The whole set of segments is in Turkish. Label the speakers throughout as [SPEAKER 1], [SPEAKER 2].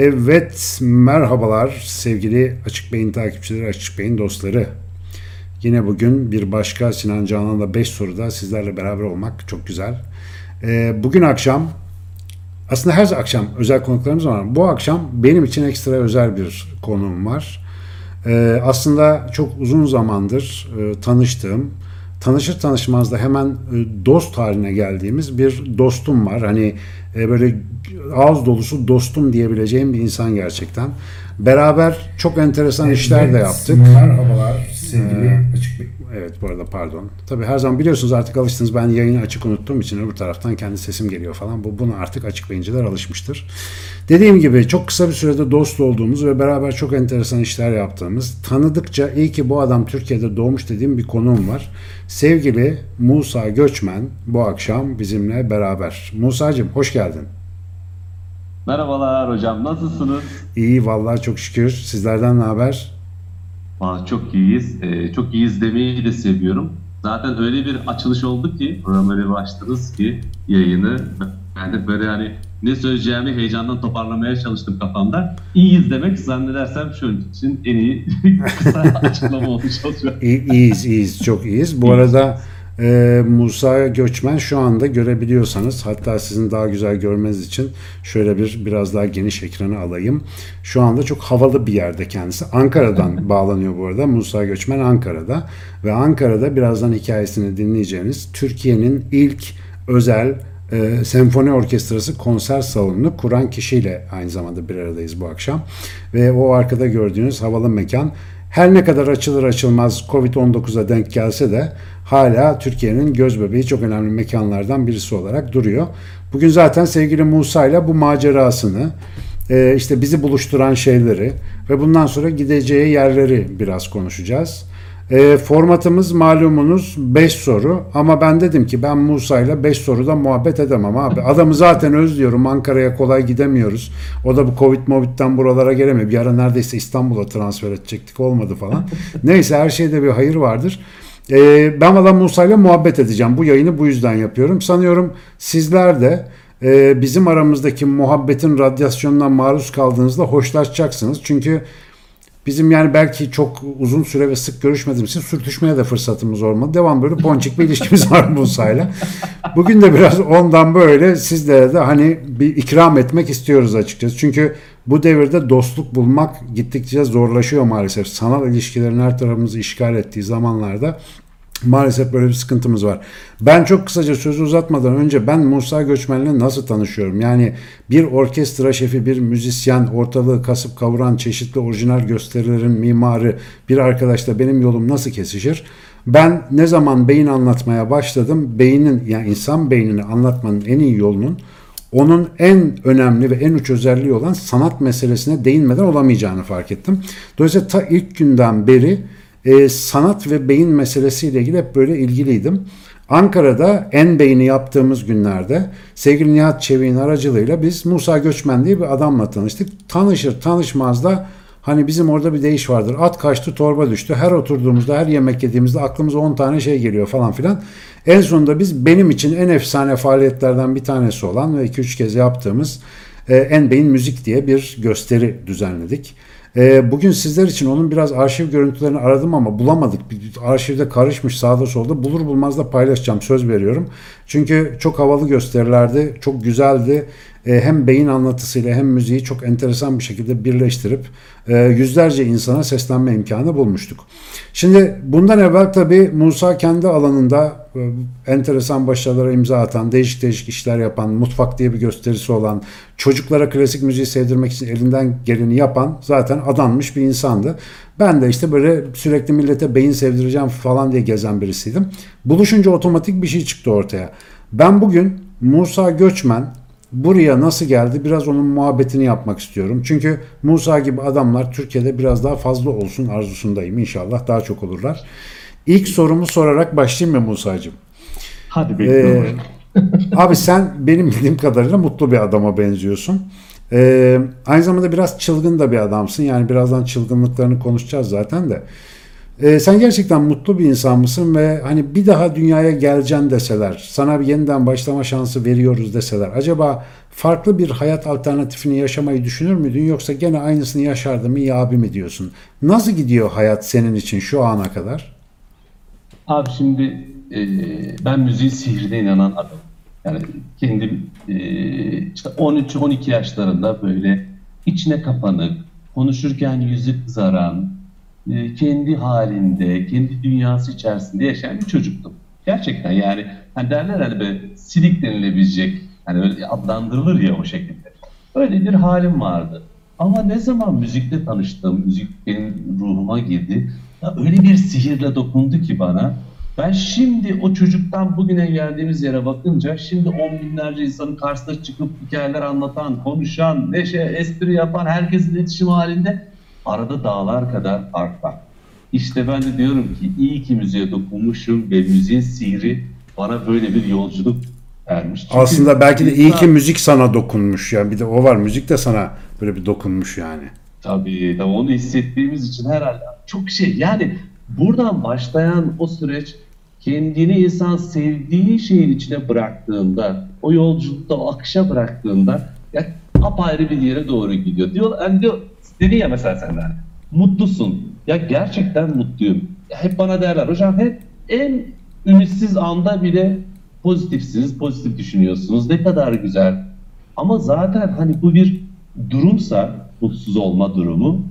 [SPEAKER 1] Evet, merhabalar sevgili Açık Beyin takipçileri, Açık Beyin dostları. Yine bugün bir başka Sinan Canan'la 5 soruda sizlerle beraber olmak çok güzel. Ee, bugün akşam, aslında her akşam özel konuklarımız var bu akşam benim için ekstra özel bir konuğum var. Ee, aslında çok uzun zamandır e, tanıştığım, tanışır tanışmaz da hemen e, dost haline geldiğimiz bir dostum var. Hani e, böyle ağız dolusu dostum diyebileceğim bir insan gerçekten. Beraber çok enteresan işler de yaptık.
[SPEAKER 2] Merhabalar sevgili açık Bey.
[SPEAKER 1] Evet bu arada pardon. Tabii her zaman biliyorsunuz artık alıştınız. Ben yayını açık unuttuğum için öbür taraftan kendi sesim geliyor falan. Bu buna artık açık beyinciler alışmıştır. Dediğim gibi çok kısa bir sürede dost olduğumuz ve beraber çok enteresan işler yaptığımız, tanıdıkça iyi ki bu adam Türkiye'de doğmuş dediğim bir konuğum var. Sevgili Musa Göçmen bu akşam bizimle beraber. Musa'cığım hoş geldin.
[SPEAKER 3] Merhabalar hocam, nasılsınız?
[SPEAKER 1] İyi vallahi çok şükür. Sizlerden ne haber?
[SPEAKER 3] Aa, çok iyiyiz. Ee, çok iyiyiz demeyi de seviyorum. Zaten öyle bir açılış oldu ki, programa öyle başladınız ki yayını. Ben de böyle hani ne söyleyeceğimi heyecandan toparlamaya çalıştım kafamda. İyiyiz demek zannedersem şu için en iyi kısa açıklama olmuş olacak.
[SPEAKER 1] İyi, iyiyiz, iyiyiz, çok iyiyiz. Bu arada e, Musa Göçmen şu anda görebiliyorsanız hatta sizin daha güzel görmeniz için şöyle bir biraz daha geniş ekranı alayım. Şu anda çok havalı bir yerde kendisi. Ankara'dan bağlanıyor bu arada. Musa Göçmen Ankara'da ve Ankara'da birazdan hikayesini dinleyeceğiniz Türkiye'nin ilk özel e, senfoni orkestrası konser salonunu kuran kişiyle aynı zamanda bir aradayız bu akşam. Ve o arkada gördüğünüz havalı mekan her ne kadar açılır açılmaz Covid-19'a denk gelse de hala Türkiye'nin göz bebeği çok önemli mekanlardan birisi olarak duruyor. Bugün zaten sevgili Musa ile bu macerasını, e, işte bizi buluşturan şeyleri ve bundan sonra gideceği yerleri biraz konuşacağız. E, formatımız malumunuz 5 soru ama ben dedim ki ben Musa ile 5 soruda muhabbet edemem abi. Adamı zaten özlüyorum. Ankara'ya kolay gidemiyoruz. O da bu Covid Movid'den buralara gelemiyor. Bir ara neredeyse İstanbul'a transfer edecektik olmadı falan. Neyse her şeyde bir hayır vardır. E, ben valla Musa ile muhabbet edeceğim. Bu yayını bu yüzden yapıyorum. Sanıyorum sizler de e, bizim aramızdaki muhabbetin radyasyonuna maruz kaldığınızda hoşlaşacaksınız. Çünkü Bizim yani belki çok uzun süre ve sık görüşmediğimiz için sürtüşmeye de fırsatımız olmadı. Devam böyle ponçik bir ilişkimiz var Musa'yla. Bugün de biraz ondan böyle sizlere de hani bir ikram etmek istiyoruz açıkçası. Çünkü bu devirde dostluk bulmak gittikçe zorlaşıyor maalesef. Sanal ilişkilerin her tarafımızı işgal ettiği zamanlarda Maalesef böyle bir sıkıntımız var. Ben çok kısaca sözü uzatmadan önce ben Musa Göçmen'le nasıl tanışıyorum? Yani bir orkestra şefi, bir müzisyen, ortalığı kasıp kavuran çeşitli orijinal gösterilerin mimarı bir arkadaşla benim yolum nasıl kesişir? Ben ne zaman beyin anlatmaya başladım, beynin yani insan beynini anlatmanın en iyi yolunun onun en önemli ve en uç özelliği olan sanat meselesine değinmeden olamayacağını fark ettim. Dolayısıyla ta ilk günden beri e, sanat ve beyin meselesiyle ilgili hep böyle ilgiliydim. Ankara'da en beyni yaptığımız günlerde sevgili Nihat Çevik'in aracılığıyla biz Musa Göçmen diye bir adamla tanıştık. Tanışır tanışmaz da hani bizim orada bir değiş vardır. At kaçtı torba düştü. Her oturduğumuzda her yemek yediğimizde aklımıza 10 tane şey geliyor falan filan. En sonunda biz benim için en efsane faaliyetlerden bir tanesi olan ve 2-3 kez yaptığımız e, En Beyin Müzik diye bir gösteri düzenledik. Ee, bugün sizler için onun biraz arşiv görüntülerini aradım ama bulamadık. Arşivde karışmış sağda solda. Bulur bulmaz da paylaşacağım söz veriyorum. Çünkü çok havalı gösterilerdi. Çok güzeldi. Ee, hem beyin anlatısıyla hem müziği çok enteresan bir şekilde birleştirip e, yüzlerce insana seslenme imkanı bulmuştuk. Şimdi bundan evvel tabii Musa kendi alanında e, enteresan başarılara imza atan, değişik değişik işler yapan, mutfak diye bir gösterisi olan, çocuklara klasik müziği sevdirmek için elinden geleni yapan zaten adanmış bir insandı. Ben de işte böyle sürekli millete beyin sevdireceğim falan diye gezen birisiydim. Buluşunca otomatik bir şey çıktı ortaya. Ben bugün Musa Göçmen buraya nasıl geldi biraz onun muhabbetini yapmak istiyorum. Çünkü Musa gibi adamlar Türkiye'de biraz daha fazla olsun arzusundayım. İnşallah daha çok olurlar. İlk sorumu sorarak başlayayım mı Musa'cığım?
[SPEAKER 3] Hadi bekliyorum.
[SPEAKER 1] Ee, abi sen benim bildiğim kadarıyla mutlu bir adama benziyorsun. Ee, aynı zamanda biraz çılgın da bir adamsın. Yani birazdan çılgınlıklarını konuşacağız zaten de. Ee, sen gerçekten mutlu bir insan mısın ve hani bir daha dünyaya geleceksin deseler, sana bir yeniden başlama şansı veriyoruz deseler, acaba farklı bir hayat alternatifini yaşamayı düşünür müydün yoksa gene aynısını yaşardım iyi abi mi diyorsun? Nasıl gidiyor hayat senin için şu ana kadar?
[SPEAKER 4] Abi şimdi e, ben müziğin sihrine inanan adamım. Yani kendim e, işte 13-12 yaşlarında böyle içine kapanık, konuşurken yüzü kızaran, e, kendi halinde, kendi dünyası içerisinde yaşayan bir çocuktum. Gerçekten yani hani derler hani böyle silik denilebilecek, hani öyle adlandırılır ya o şekilde. Öyle bir halim vardı. Ama ne zaman müzikle tanıştım, müzik benim ruhuma girdi. Ya öyle bir sihirle dokundu ki bana. Ben şimdi o çocuktan bugüne geldiğimiz yere bakınca şimdi on binlerce insanın karşısına çıkıp hikayeler anlatan, konuşan, neşe, espri yapan, herkesin iletişim halinde arada dağlar kadar fark var. İşte ben de diyorum ki iyi ki müziğe dokunmuşum ve müziğin sihri bana böyle bir yolculuk vermiş. Çünkü
[SPEAKER 1] Aslında belki de iyi ki müzik sana dokunmuş yani bir de o var müzik de sana böyle bir dokunmuş yani.
[SPEAKER 4] Tabii, tabii onu hissettiğimiz için herhalde çok şey yani buradan başlayan o süreç kendini insan sevdiği şeyin içine bıraktığında o yolculukta o akışa bıraktığında ya apayrı bir yere doğru gidiyor. Diyor, yani diyor dedin ya mesela sen de mutlusun. Ya gerçekten mutluyum. Ya hep bana derler hocam hep en ümitsiz anda bile pozitifsiniz, pozitif düşünüyorsunuz. Ne kadar güzel. Ama zaten hani bu bir durumsa mutsuz olma durumu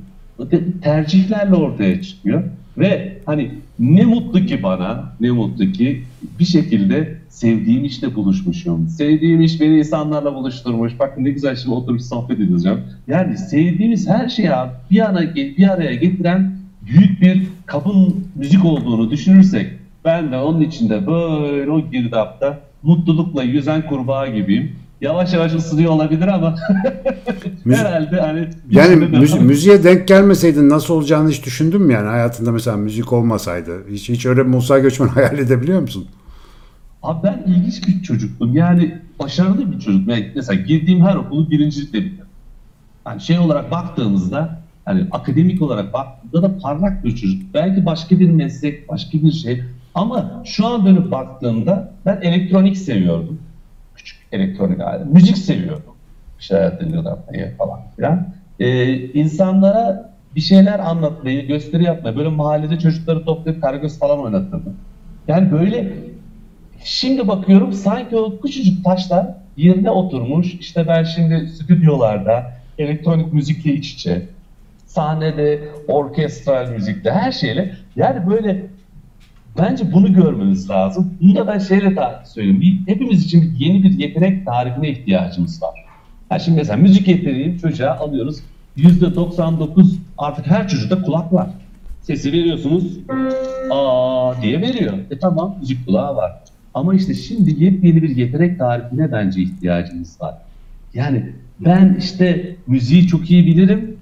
[SPEAKER 4] te- tercihlerle ortaya çıkıyor ve hani ne mutlu ki bana ne mutlu ki bir şekilde sevdiğim işle buluşmuşum. Sevdiğim iş beni insanlarla buluşturmuş. Bakın ne güzel şimdi oturup sohbet edeceğim. Yani sevdiğimiz her şeyi bir ana bir araya getiren büyük bir kabın müzik olduğunu düşünürsek ben de onun içinde böyle o girdapta mutlulukla yüzen kurbağa gibiyim. Yavaş yavaş ısınıyor olabilir ama herhalde hani
[SPEAKER 1] Yani müzi- müziğe denk gelmeseydin nasıl olacağını hiç düşündün mü yani hayatında mesela müzik olmasaydı? Hiç, hiç öyle Musa Göçmen hayal edebiliyor musun?
[SPEAKER 4] Abi ben ilginç bir çocuktum. Yani başarılı bir çocuktum. Yani mesela girdiğim her okulu birincilikle bitirdim. Yani şey olarak baktığımızda hani akademik olarak baktığımda da parlak bir çocuk. Belki başka bir meslek, başka bir şey. Ama şu an dönüp baktığımda ben elektronik seviyordum. Küçük elektronik alet. Müzik seviyordum. Bir şeyler dinliyordum falan filan. Ee, insanlara bir şeyler anlatmayı, gösteri yapmayı, böyle mahallede çocukları toplayıp karagöz falan oynatırdım. Yani böyle Şimdi bakıyorum sanki o küçücük taşlar yerine oturmuş. İşte ben şimdi stüdyolarda elektronik müzikle iç içe, sahnede orkestral müzikle her şeyle yani böyle bence bunu görmemiz lazım. Bunu da ben şeyle ta- söyleyeyim. Bir, hepimiz için yeni bir yetenek tarifine ihtiyacımız var. Ha şimdi mesela müzik yeteneği çocuğa alıyoruz. %99 artık her çocukta kulak var. Sesi veriyorsunuz aa diye veriyor. E tamam müzik kulağı var. Ama işte şimdi yepyeni bir yetenek tarifine bence ihtiyacımız var. Yani ben işte müziği çok iyi bilirim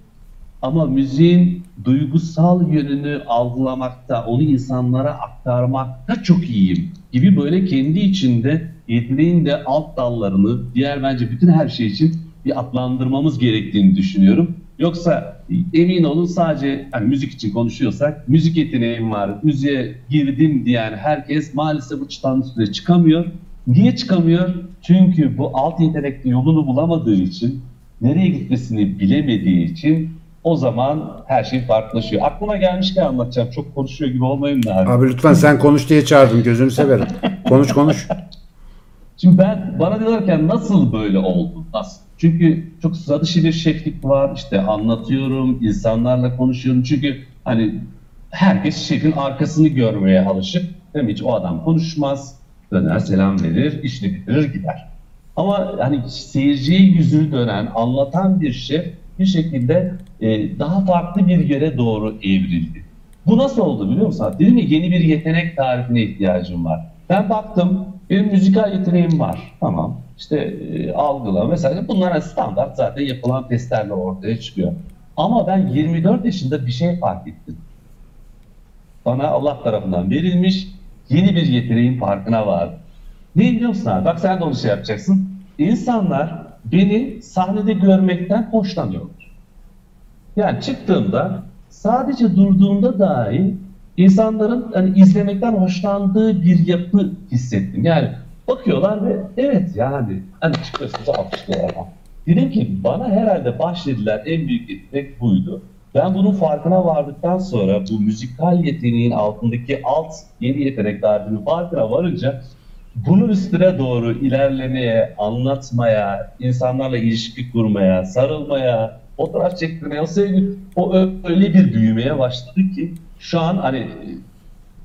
[SPEAKER 4] ama müziğin duygusal yönünü algılamakta, onu insanlara aktarmakta çok iyiyim gibi böyle kendi içinde yeteneğin de alt dallarını diğer bence bütün her şey için bir adlandırmamız gerektiğini düşünüyorum. Yoksa emin olun sadece hani müzik için konuşuyorsak müzik yeteneğim var, müziğe girdim diyen herkes maalesef bu çıtanın üstüne çıkamıyor. Niye çıkamıyor? Çünkü bu alt yetenekli yolunu bulamadığı için, nereye gitmesini bilemediği için o zaman her şey farklılaşıyor. Aklıma gelmişken anlatacağım. Çok konuşuyor gibi olmayayım da abi.
[SPEAKER 1] Abi lütfen sen konuş diye çağırdım gözünü severim. Konuş konuş.
[SPEAKER 4] Şimdi ben bana diyorlarken nasıl böyle oldu? Nasıl? Çünkü çok sıra dışı bir şeflik var. İşte anlatıyorum, insanlarla konuşuyorum. Çünkü hani herkes şefin arkasını görmeye alışık. Değil mi? Hiç o adam konuşmaz, döner selam verir, işini bitirir gider. Ama hani seyirciye yüzünü dönen, anlatan bir şef bir şekilde e, daha farklı bir yere doğru evrildi. Bu nasıl oldu biliyor musun? Dedim ya yeni bir yetenek tarifine ihtiyacım var. Ben baktım benim müzikal yeteneğim var. Tamam. İşte e, algıla mesela bunlar standart zaten yapılan testlerle ortaya çıkıyor. Ama ben 24 yaşında bir şey fark ettim. Bana Allah tarafından verilmiş yeni bir yeteneğin farkına vardım. Ne biliyor musun abi? Bak sen de onu şey yapacaksın. İnsanlar beni sahnede görmekten hoşlanıyorlar. Yani çıktığımda sadece durduğumda dahi insanların hani izlemekten hoşlandığı bir yapı hissettim. Yani bakıyorlar ve evet yani hani çıkıyorsunuz alkışlıyorlar. Dedim ki bana herhalde başladılar en büyük etmek buydu. Ben bunun farkına vardıktan sonra bu müzikal yeteneğin altındaki alt yeni yetenek darbinin farkına varınca bunun üstüne doğru ilerlemeye, anlatmaya, insanlarla ilişki kurmaya, sarılmaya, fotoğraf çektirmeye, sevgi, o öyle bir büyümeye başladı ki şu an hani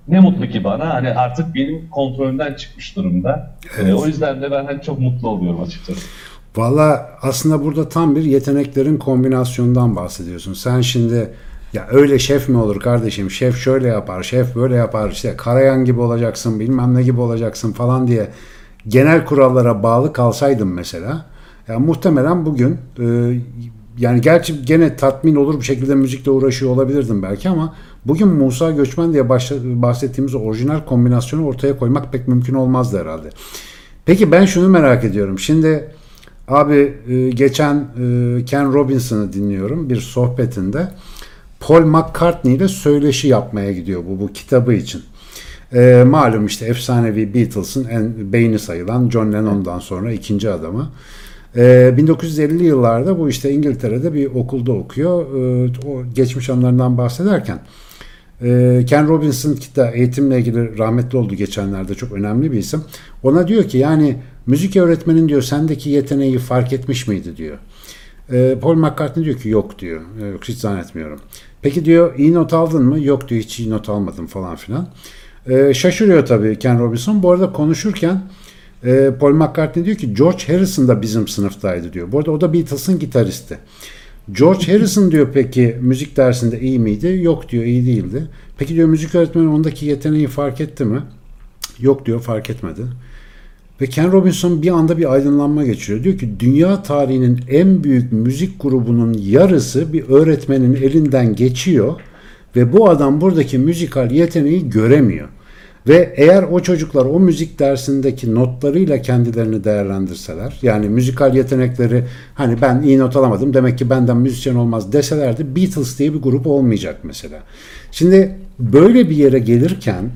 [SPEAKER 4] ne mutlu ki bana hani artık benim kontrolümden çıkmış durumda. Ee, o yüzden de ben hani çok mutlu oluyorum açıkçası.
[SPEAKER 1] Valla aslında burada tam bir yeteneklerin kombinasyonundan bahsediyorsun. Sen şimdi ya öyle şef mi olur kardeşim? Şef şöyle yapar, şef böyle yapar. işte Karayan gibi olacaksın, bilmem ne gibi olacaksın falan diye genel kurallara bağlı kalsaydın mesela ya muhtemelen bugün e, yani gerçi gene tatmin olur bir şekilde müzikle uğraşıyor olabilirdim belki ama bugün Musa Göçmen diye bahsettiğimiz orijinal kombinasyonu ortaya koymak pek mümkün olmazdı herhalde. Peki ben şunu merak ediyorum. Şimdi abi e, geçen e, Ken Robinson'ı dinliyorum bir sohbetinde. Paul McCartney ile söyleşi yapmaya gidiyor bu bu kitabı için. E, malum işte efsanevi Beatles'ın en beyni sayılan John Lennon'dan sonra ikinci adamı. E, 1950'li yıllarda bu işte İngiltere'de bir okulda okuyor. E, o geçmiş anlarından bahsederken e, Ken Robinson de eğitimle ilgili rahmetli oldu geçenlerde çok önemli bir isim. Ona diyor ki yani müzik öğretmenin diyor sendeki yeteneği fark etmiş miydi diyor. E, Paul McCartney diyor ki yok diyor. Yok hiç zannetmiyorum. Peki diyor iyi not aldın mı? Yok diyor hiç iyi not almadım falan filan. Şaşırıyor tabii Ken Robinson. Bu arada konuşurken e, Paul McCartney diyor ki George Harrison da bizim sınıftaydı diyor. Bu arada o da Beatles'ın gitaristi. George Harrison diyor peki müzik dersinde iyi miydi? Yok diyor iyi değildi. Peki diyor müzik öğretmeni ondaki yeteneği fark etti mi? Yok diyor fark etmedi. Ve Ken Robinson bir anda bir aydınlanma geçiriyor. Diyor ki dünya tarihinin en büyük müzik grubunun yarısı bir öğretmenin elinden geçiyor ve bu adam buradaki müzikal yeteneği göremiyor. Ve eğer o çocuklar o müzik dersindeki notlarıyla kendilerini değerlendirseler, yani müzikal yetenekleri hani ben iyi not alamadım demek ki benden müzisyen olmaz deselerdi Beatles diye bir grup olmayacak mesela. Şimdi böyle bir yere gelirken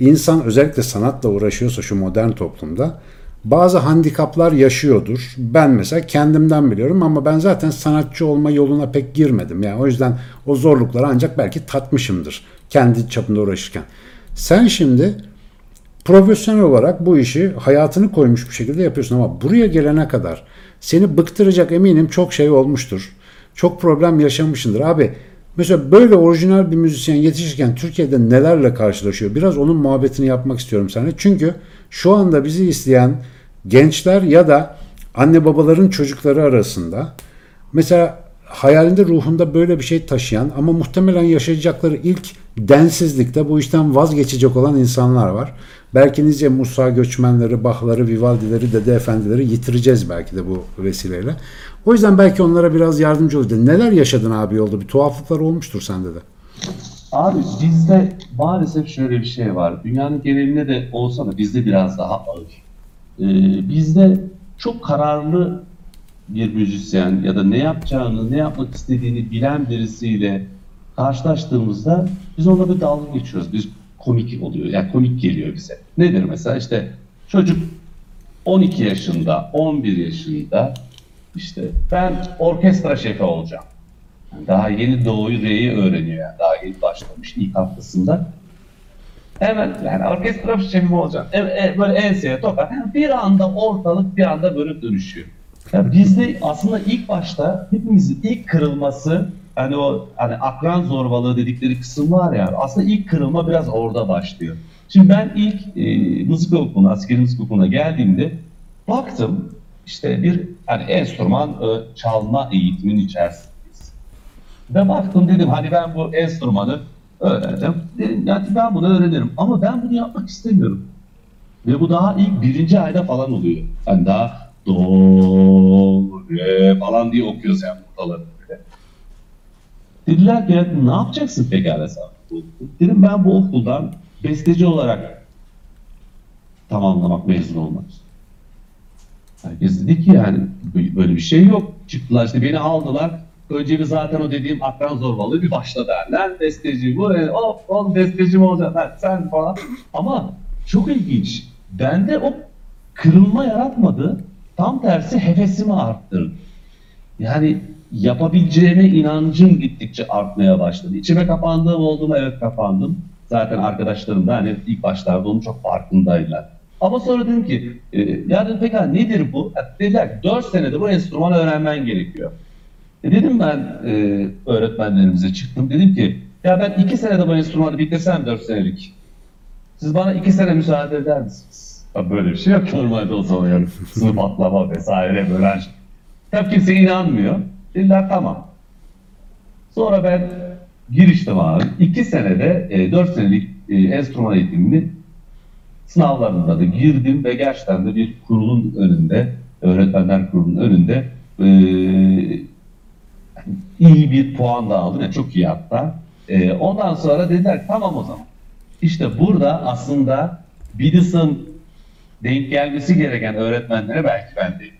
[SPEAKER 1] insan özellikle sanatla uğraşıyorsa şu modern toplumda bazı handikaplar yaşıyordur. Ben mesela kendimden biliyorum ama ben zaten sanatçı olma yoluna pek girmedim. Yani o yüzden o zorlukları ancak belki tatmışımdır kendi çapında uğraşırken. Sen şimdi profesyonel olarak bu işi hayatını koymuş bir şekilde yapıyorsun ama buraya gelene kadar seni bıktıracak eminim çok şey olmuştur. Çok problem yaşamışsındır. Abi mesela böyle orijinal bir müzisyen yetişirken Türkiye'de nelerle karşılaşıyor? Biraz onun muhabbetini yapmak istiyorum sana. Çünkü şu anda bizi izleyen gençler ya da anne babaların çocukları arasında mesela hayalinde ruhunda böyle bir şey taşıyan ama muhtemelen yaşayacakları ilk densizlikte bu işten vazgeçecek olan insanlar var. Belki nice Musa göçmenleri, Bach'ları, Vivaldi'leri, Dede Efendileri yitireceğiz belki de bu vesileyle. O yüzden belki onlara biraz yardımcı olacağız. Neler yaşadın abi yolda? Bir tuhaflıklar olmuştur sende de.
[SPEAKER 4] Abi bizde maalesef şöyle bir şey var. Dünyanın genelinde de olsa da bizde biraz daha ağır. Ee, bizde çok kararlı bir müzisyen ya da ne yapacağını, ne yapmak istediğini bilen birisiyle karşılaştığımızda biz onunla bir dalga geçiyoruz. Biz komik oluyor. Yani komik geliyor bize. Nedir mesela? işte çocuk 12 yaşında, 11 yaşında işte ben orkestra şefi olacağım. Yani daha yeni doğuyu re'yi öğreniyor yani. Daha yeni başlamış ilk haftasında. Hemen yani orkestra şefi olacağım? E, e, böyle enseye tokar. Bir anda ortalık bir anda böyle dönüşüyor. Ya bizde aslında ilk başta hepimizin ilk kırılması hani o hani akran zorbalığı dedikleri kısım var ya aslında ilk kırılma biraz orada başlıyor. Şimdi ben ilk e, müzik okuluna, askeri müzik okuluna geldiğimde baktım işte bir hani enstrüman e, çalma eğitiminin içerisindeyiz. Ve baktım dedim hani ben bu enstrümanı öğrendim. Dedim yani ben bunu öğrenirim ama ben bunu yapmak istemiyorum. Ve bu daha ilk birinci ayda falan oluyor. Hani daha do, re falan diye okuyoruz yani notaları. Dediler ki ne yapacaksın pekala sen? Dedim ben bu okuldan besteci olarak tamamlamak, mezun olmak. Herkes dedi ki yani böyle bir şey yok. Çıktılar işte beni aldılar. Önce bir zaten o dediğim akran zorbalığı bir başladı. Lan besteci bu, e, hop oğlum besteci mi olacak lan sen falan. Ama çok ilginç. Bende o kırılma yaratmadı. Tam tersi hevesimi arttırdı. Yani yapabileceğime inancım gittikçe artmaya başladı. İçime kapandığım oldu mu? Evet kapandım. Zaten arkadaşlarım da hani ilk başlarda onun çok farkındaydılar. Ama sonra dedim ki, e, ya dedim pekala nedir bu? Dediler ki 4 senede bu enstrümanı öğrenmen gerekiyor. E dedim ben e, öğretmenlerimize çıktım. Dedim ki ya ben 2 senede bu enstrümanı bitirsem 4 senelik. Siz bana 2 sene müsaade eder misiniz? Ya böyle bir şey yok normalde o zaman yani. Sınıf atlama vesaire böyle. şey. Tabii kimse inanmıyor. Dediler tamam. Sonra ben giriştim abi. 2 senede e, 4 senelik e, enstrüman eğitimini sınavlarında da girdim ve gerçekten de bir kurulun önünde, öğretmenler kurulunun önünde e, iyi bir puan da aldım. Yani çok iyi hatta. E, ondan sonra dediler tamam o zaman. İşte burada aslında Bidis'in denk gelmesi gereken öğretmenlere belki ben geldim.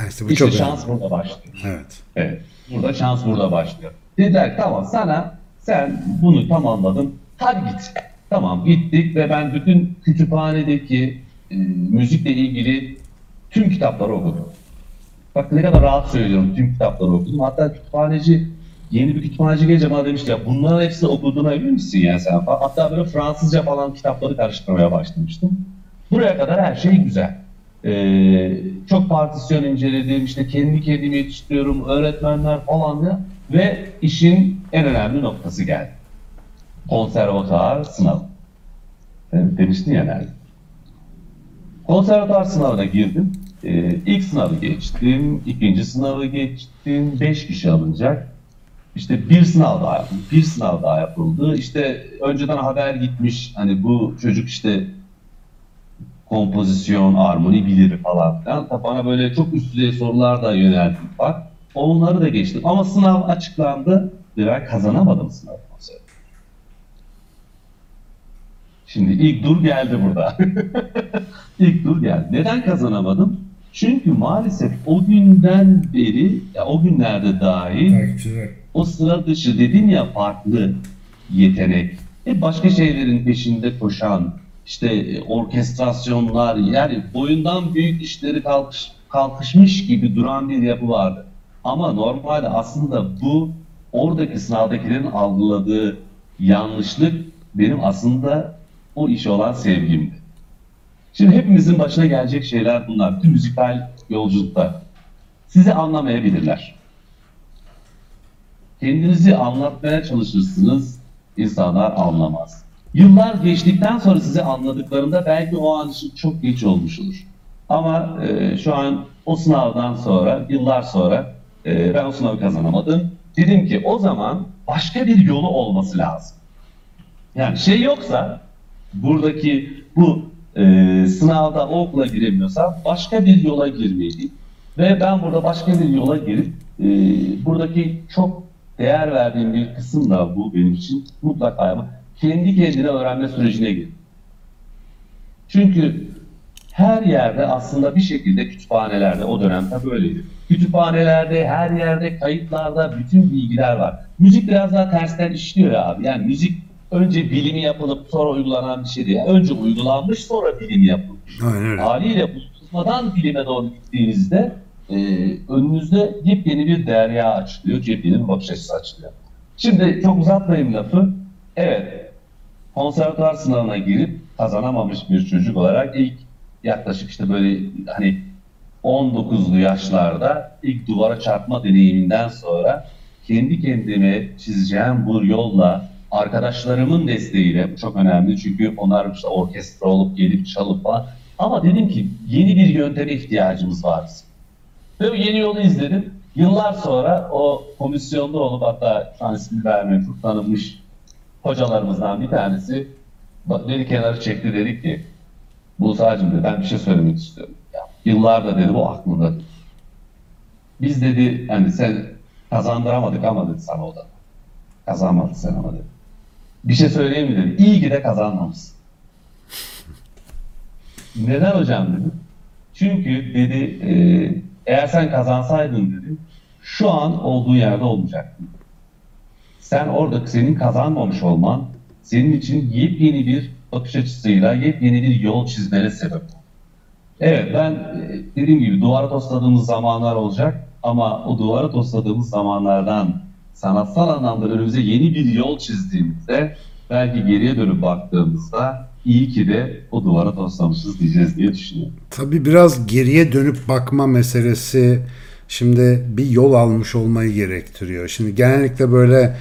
[SPEAKER 1] Evet, işte bu
[SPEAKER 4] İşte
[SPEAKER 1] çok
[SPEAKER 4] şans
[SPEAKER 1] önemli.
[SPEAKER 4] burada başlıyor.
[SPEAKER 1] Evet.
[SPEAKER 4] Evet. Burada şans burada başlıyor. Dediler tamam sana sen bunu tamamladın. Hadi git. Tamam gittik ve ben bütün kütüphanedeki e, müzikle ilgili tüm kitapları okudum. Bak ne kadar rahat söylüyorum tüm kitapları okudum. Hatta kütüphaneci yeni bir kütüphaneci gelince bana demişti ya bunların hepsini okuduğuna emin misin ya sen? Hatta böyle Fransızca falan kitapları karıştırmaya başlamıştım. Buraya kadar her şey güzel. Ee, çok partisyon inceledim, işte kendi kendimi yetiştiriyorum, öğretmenler falan ya. Ve işin en önemli noktası geldi. Konservatuar sınavı. Evet, demiştin ya nerede? Konservatuar sınavına girdim. Ee, ilk sınavı geçtim, ikinci sınavı geçtim, beş kişi alınacak. İşte bir sınav daha yapıldı, bir sınav daha yapıldı. İşte önceden haber gitmiş, hani bu çocuk işte kompozisyon, armoni bilir falan filan. Bana böyle çok üst düzey sorular da yöneldi bak. Onları da geçtim. Ama sınav açıklandı ve ben kazanamadım sınav konseri. Şimdi ilk dur geldi burada. ilk dur geldi. Neden kazanamadım? Çünkü maalesef o günden beri, ya o günlerde dahi o sıra dışı dedin ya farklı yetenek. E başka şeylerin peşinde koşan, işte e, orkestrasyonlar, yani boyundan büyük işleri kalkış, kalkışmış gibi duran bir yapı vardı. Ama normalde aslında bu oradaki sınavdakilerin algıladığı yanlışlık benim aslında o işe olan sevgimdi. Şimdi hepimizin başına gelecek şeyler bunlar. Tüm müzikal yolculukta. Sizi anlamayabilirler kendinizi anlatmaya çalışırsınız, insanlar anlamaz. Yıllar geçtikten sonra sizi anladıklarında belki o an için çok geç olmuş olur. Ama e, şu an o sınavdan sonra, yıllar sonra e, ben o sınavı kazanamadım. Dedim ki o zaman başka bir yolu olması lazım. Yani şey yoksa buradaki bu e, sınavda o okula giremiyorsam başka bir yola girmeliyim. Ve ben burada başka bir yola girip e, buradaki çok değer verdiğim bir kısım da bu benim için mutlaka ama kendi kendine öğrenme sürecine gir. Çünkü her yerde aslında bir şekilde kütüphanelerde o dönemde böyleydi. Kütüphanelerde, her yerde, kayıtlarda bütün bilgiler var. Müzik biraz daha tersten işliyor ya abi. Yani müzik önce bilimi yapılıp sonra uygulanan bir şey değil. Önce uygulanmış sonra bilimi yapılmış.
[SPEAKER 1] Aynen öyle.
[SPEAKER 4] Haliyle uzatmadan bilime doğru gittiğinizde e, önünüzde yepyeni bir derya açılıyor, yepyeni bir bakış açısı açılıyor. Şimdi çok uzatmayayım lafı. Evet, konservatuar sınavına girip kazanamamış bir çocuk olarak ilk yaklaşık işte böyle hani 19'lu yaşlarda ilk duvara çarpma deneyiminden sonra kendi kendime çizeceğim bu yolla arkadaşlarımın desteğiyle çok önemli çünkü onlar işte orkestra olup gelip çalıp falan ama dedim ki yeni bir yönteme ihtiyacımız var. Ve yeni yolu izledim. Yıllar sonra o komisyonda olup hatta şu an ismini vermeyeyim çok tanınmış hocalarımızdan bir tanesi beni kenara çekti dedi ki Musa'cığım dedi ben bir şey söylemek istiyorum. Yıllarda dedi bu aklımda. Biz dedi hani sen kazandıramadık ama dedi sana o da. Kazanmadın sen ama dedi. Bir şey söyleyeyim mi dedi. İyi ki de kazanmamışsın. Neden hocam dedim. Çünkü dedi eğer sen kazansaydın dedi şu an olduğu yerde olmayacaktın. Sen orada senin kazanmamış olman senin için yepyeni bir bakış açısıyla yepyeni bir yol çizmene sebep oldu. Evet ben e, dediğim gibi duvara tosladığımız zamanlar olacak ama o duvara tosladığımız zamanlardan sanatsal anlamda önümüze yeni bir yol çizdiğimizde belki geriye dönüp baktığımızda iyi ki de o duvara toslamışız diyeceğiz diye düşünüyorum.
[SPEAKER 1] Tabii biraz geriye dönüp bakma meselesi şimdi bir yol almış olmayı gerektiriyor. Şimdi genellikle böyle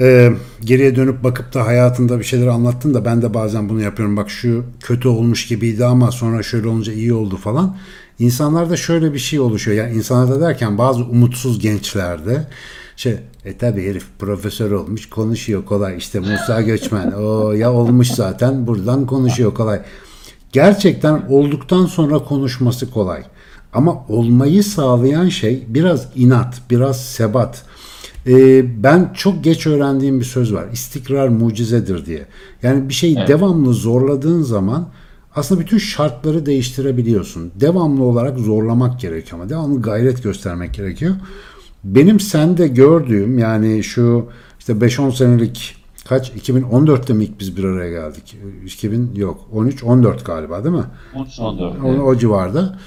[SPEAKER 1] e, geriye dönüp bakıp da hayatında bir şeyler anlattın da ben de bazen bunu yapıyorum. Bak şu kötü olmuş gibiydi ama sonra şöyle olunca iyi oldu falan. İnsanlarda şöyle bir şey oluşuyor. Yani insanlarda derken bazı umutsuz gençlerde şey e tabi herif profesör olmuş konuşuyor kolay işte Musa Göçmen o ya olmuş zaten buradan konuşuyor kolay. Gerçekten olduktan sonra konuşması kolay. Ama olmayı sağlayan şey biraz inat, biraz sebat. Ee, ben çok geç öğrendiğim bir söz var. İstikrar mucizedir diye. Yani bir şeyi
[SPEAKER 4] Evet.
[SPEAKER 1] devamlı zorladığın zaman aslında bütün şartları değiştirebiliyorsun. Devamlı olarak zorlamak gerekiyor ama devamlı gayret göstermek gerekiyor. Benim sende gördüğüm yani şu işte 5-10 senelik kaç 2014'te mi ilk biz bir araya geldik? 2000 yok 13 14 galiba değil mi?
[SPEAKER 4] 13-14.
[SPEAKER 1] O, o civarda.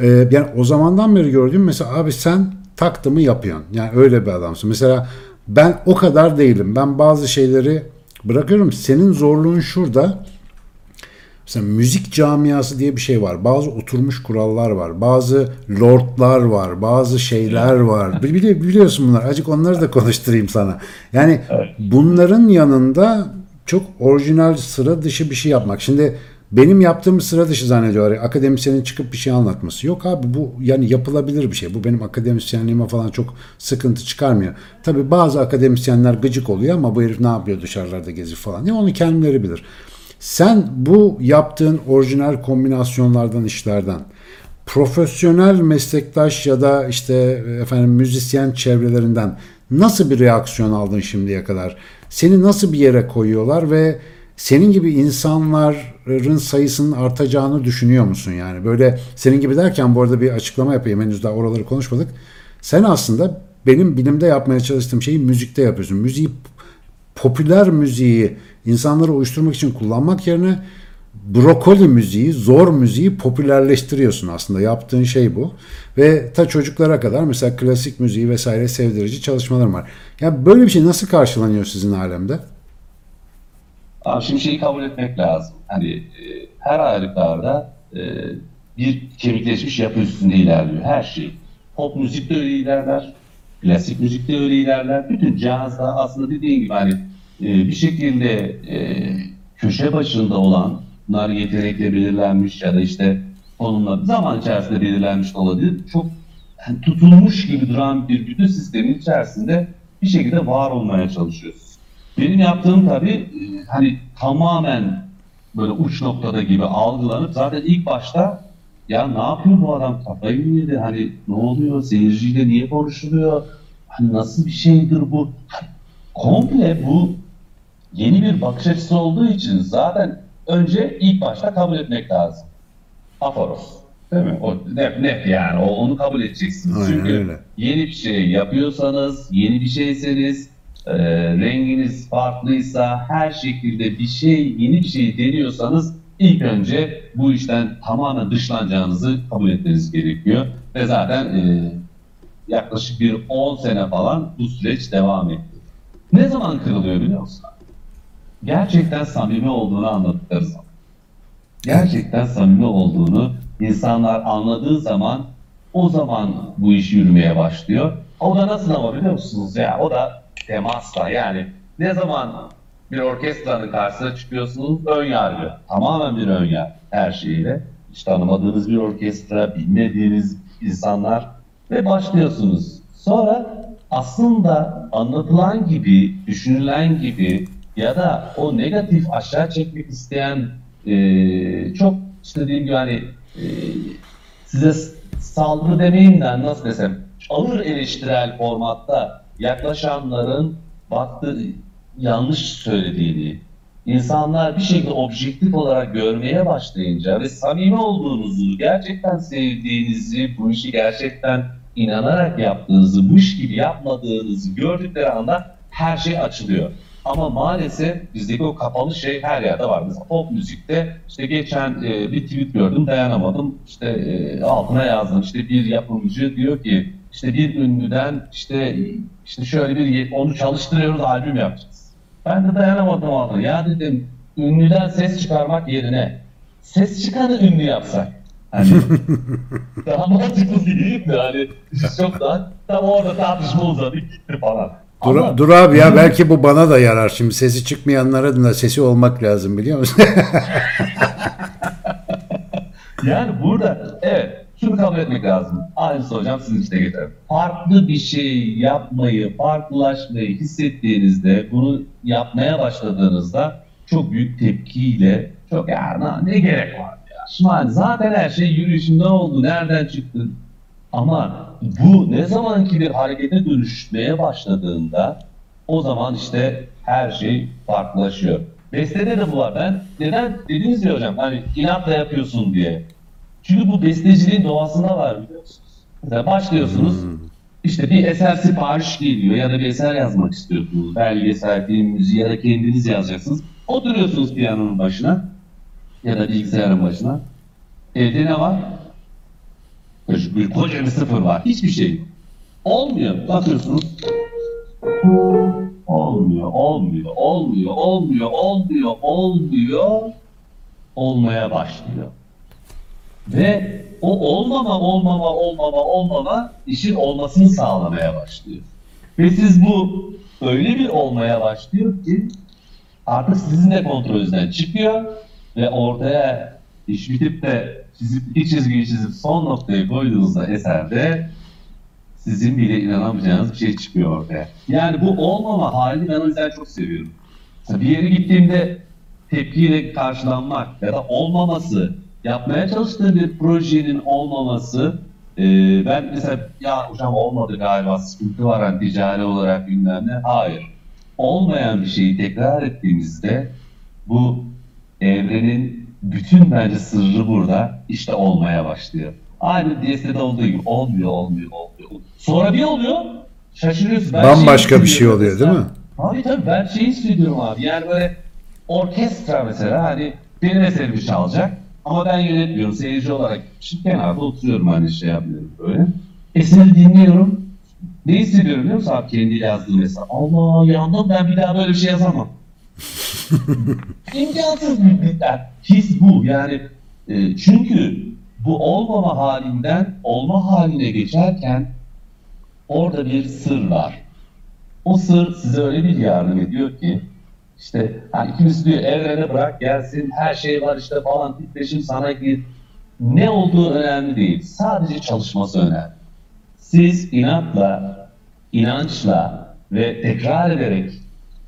[SPEAKER 1] Ee, yani o zamandan beri gördüğüm mesela abi sen taktı mı yapıyorsun. Yani öyle bir adamsın. Mesela ben o kadar değilim. Ben bazı şeyleri bırakıyorum. Senin zorluğun şurada. Mesela müzik camiası diye bir şey var. Bazı oturmuş kurallar var. Bazı lordlar var. Bazı şeyler var. Bili- biliyorsun bunlar. Acık onları da konuşturayım sana. Yani bunların yanında çok orijinal sıra dışı bir şey yapmak. Şimdi benim yaptığım sıra dışı zannediyorlar. Akademisyenin çıkıp bir şey anlatması. Yok abi bu yani yapılabilir bir şey. Bu benim akademisyenliğime falan çok sıkıntı çıkarmıyor. Tabii bazı akademisyenler gıcık oluyor ama bu herif ne yapıyor dışarılarda gezip falan. Ya onu kendileri bilir. Sen bu yaptığın orijinal kombinasyonlardan işlerden profesyonel meslektaş ya da işte efendim müzisyen çevrelerinden nasıl bir reaksiyon aldın şimdiye kadar? Seni nasıl bir yere koyuyorlar ve senin gibi insanların sayısının artacağını düşünüyor musun yani? Böyle senin gibi derken bu arada bir açıklama yapayım. Henüz daha oraları konuşmadık. Sen aslında benim bilimde yapmaya çalıştığım şeyi müzikte yapıyorsun. Müziği popüler müziği insanları uyuşturmak için kullanmak yerine brokoli müziği, zor müziği popülerleştiriyorsun aslında. Yaptığın şey bu. Ve ta çocuklara kadar mesela klasik müziği vesaire sevdirici çalışmalarım var. Ya böyle bir şey nasıl karşılanıyor sizin alemde?
[SPEAKER 4] Abi şimdi şeyi kabul etmek lazım. Hani e, her halükarda e, bir kemikleşmiş yapı üstünde ilerliyor her şey. Pop müzik de öyle ilerler, klasik müzik de öyle ilerler. Bütün cihazda aslında dediğin gibi hani e, bir şekilde e, köşe başında olanlar yetenekle belirlenmiş ya da işte konumlar zaman içerisinde belirlenmiş olabilir. Çok tutulmuş gibi duran bir bütün sistemin içerisinde bir şekilde var olmaya çalışıyoruz. Benim yaptığım tabii e, hani tamamen böyle uç noktada gibi algılanıp zaten ilk başta ya ne yapıyor bu adam kafayı mı yedi hani ne oluyor seyirciyle niye konuşuluyor hani nasıl bir şeydir bu Hani komple bu yeni bir bakış açısı olduğu için zaten önce ilk başta kabul etmek lazım. Aforos. Değil mi? O net, net yani. O, onu kabul edeceksiniz.
[SPEAKER 1] Aynen
[SPEAKER 4] Çünkü
[SPEAKER 1] öyle.
[SPEAKER 4] yeni bir şey yapıyorsanız, yeni bir şeyseniz, e, renginiz farklıysa, her şekilde bir şey, yeni bir şey deniyorsanız ilk önce bu işten tamamen dışlanacağınızı kabul etmeniz gerekiyor. Ve zaten e, yaklaşık bir 10 sene falan bu süreç devam etti. Ne zaman kırılıyor biliyor musun? Gerçekten samimi olduğunu anlattıkları zaman. Gerçekten samimi olduğunu insanlar anladığı zaman o zaman bu iş yürümeye başlıyor. O da nasıl ama biliyor musunuz ya? O da temasla yani ne zaman bir orkestranın karşısına çıkıyorsunuz ön yargı. Tamamen bir ön yargı her şeyiyle. Hiç tanımadığınız bir orkestra, bilmediğiniz insanlar ve başlıyorsunuz. Sonra aslında anlatılan gibi, düşünülen gibi ya da o negatif aşağı çekmek isteyen eee, çok işte dediğim gibi hani eee, size saldırı demeyeyim de nasıl desem ağır eleştirel formatta yaklaşanların baktığı yanlış söylediğini insanlar bir şekilde objektif olarak görmeye başlayınca ve samimi olduğunuzu, gerçekten sevdiğinizi, bu işi gerçekten inanarak yaptığınızı, gibi yapmadığınızı gördükleri anda her şey açılıyor. Ama maalesef bizdeki o kapalı şey her yerde var. Mesela pop müzikte işte geçen e, bir tweet gördüm dayanamadım. İşte e, altına yazdım. İşte bir yapımcı diyor ki işte bir ünlüden işte işte şöyle bir onu çalıştırıyoruz albüm yapacağız. Ben de dayanamadım altına. Ya dedim ünlüden ses çıkarmak yerine ses çıkanı ünlü yapsak. Hani daha mantıklı değil mi? Hani çok da tam orada tartışma uzadı gitti falan.
[SPEAKER 1] Dur,
[SPEAKER 4] Ama-
[SPEAKER 1] dur abi ya belki bu bana da yarar. Şimdi sesi çıkmayanlara da sesi olmak lazım biliyor musun?
[SPEAKER 4] Yani burada evet şunu kabul etmek lazım. Aynısı hocam sizin işte geçer. Farklı bir şey yapmayı, farklılaşmayı hissettiğinizde, bunu yapmaya başladığınızda çok büyük tepkiyle çok ya ne gerek var ya. Şimdi zaten her şey yürüyüşün ne oldu, nereden çıktı? Ama bu ne zamanki bir harekete dönüşmeye başladığında o zaman işte her şey farklılaşıyor. Bestede de bu var. Ben neden dediniz ya hocam hani inatla yapıyorsun diye. Çünkü bu besteciliğin doğasında var biliyor musunuz? Mesela başlıyorsunuz işte bir eser sipariş geliyor ya da bir eser yazmak istiyorsunuz. Belgesel, film, müziği ya da kendiniz yazacaksınız. Oturuyorsunuz piyanonun başına ya da bilgisayarın başına. Evde ne var? Bir koca bir sıfır var. Hiçbir şey. Olmuyor. Bakıyorsunuz. Olmuyor, olmuyor, olmuyor, olmuyor, olmuyor, olmuyor. Olmaya başlıyor. Ve o olmama, olmama, olmama, olmama işin olmasını sağlamaya başlıyor. Ve siz bu öyle bir olmaya başlıyor ki artık sizin de kontrolünüzden çıkıyor ve ortaya iş bitip de çizip bir çizgiyi çizip son noktayı koyduğunuzda eserde sizin bile inanamayacağınız bir şey çıkıyor ortaya. Yani bu olmama halini ben o yüzden çok seviyorum. Mesela bir yere gittiğimde tepkiyle karşılanmak ya da olmaması, yapmaya çalıştığım bir projenin olmaması e, ben mesela ya hocam olmadı galiba sıkıntı var hani ticari olarak bilmem ne. Hayır. Olmayan bir şeyi tekrar ettiğimizde bu evrenin bütün bence sırrı burada işte olmaya başlıyor. Aynı DS'de olduğu gibi olmuyor, olmuyor, olmuyor. Sonra bir oluyor, şaşırıyorsun. Ben
[SPEAKER 1] Bambaşka bir şey oluyor değil
[SPEAKER 4] mesela.
[SPEAKER 1] mi?
[SPEAKER 4] Abi tabii ben şeyi hissediyorum abi. Yani böyle orkestra mesela hani benim eserimi çalacak ama ben yönetmiyorum. Seyirci olarak şimdi kenarda oturuyorum hani şey yapmıyorum böyle. Eseri dinliyorum. Ne hissediyorum biliyor musun abi kendi yazdığım eser? Allah yandım ben bir daha böyle bir şey yazamam. İmkansız bir biter. His bu yani e, çünkü bu olmama halinden olma haline geçerken orada bir sır var. O sır size öyle bir yardım ediyor ki işte hani kimisi diyor evrene bırak gelsin her şey var işte falan titreşim sana gir. Ne olduğu önemli değil. Sadece çalışması önemli. Siz inatla, inançla ve tekrar ederek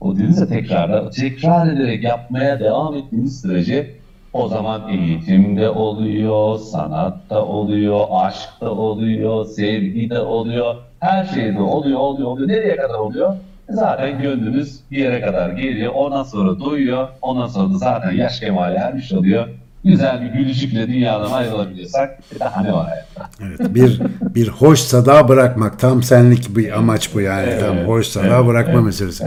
[SPEAKER 4] o dediniz ya tekrarda tekrar ederek yapmaya devam ettiğiniz sürece o zaman eğitimde oluyor, sanatta oluyor, aşkta oluyor, sevgide oluyor, her şeyde oluyor, oluyor, oluyor. Nereye kadar oluyor? Zaten gönlünüz bir yere kadar geliyor, ondan sonra doyuyor, ondan sonra da zaten yaş kemale ermiş oluyor. Güzel bir gülücükle dünyadan ayrılabiliyorsak daha ne var hayatta?
[SPEAKER 1] Evet, bir bir hoş sada bırakmak tam senlik bir amaç bu yani tam hoş sada bırakma meselesi.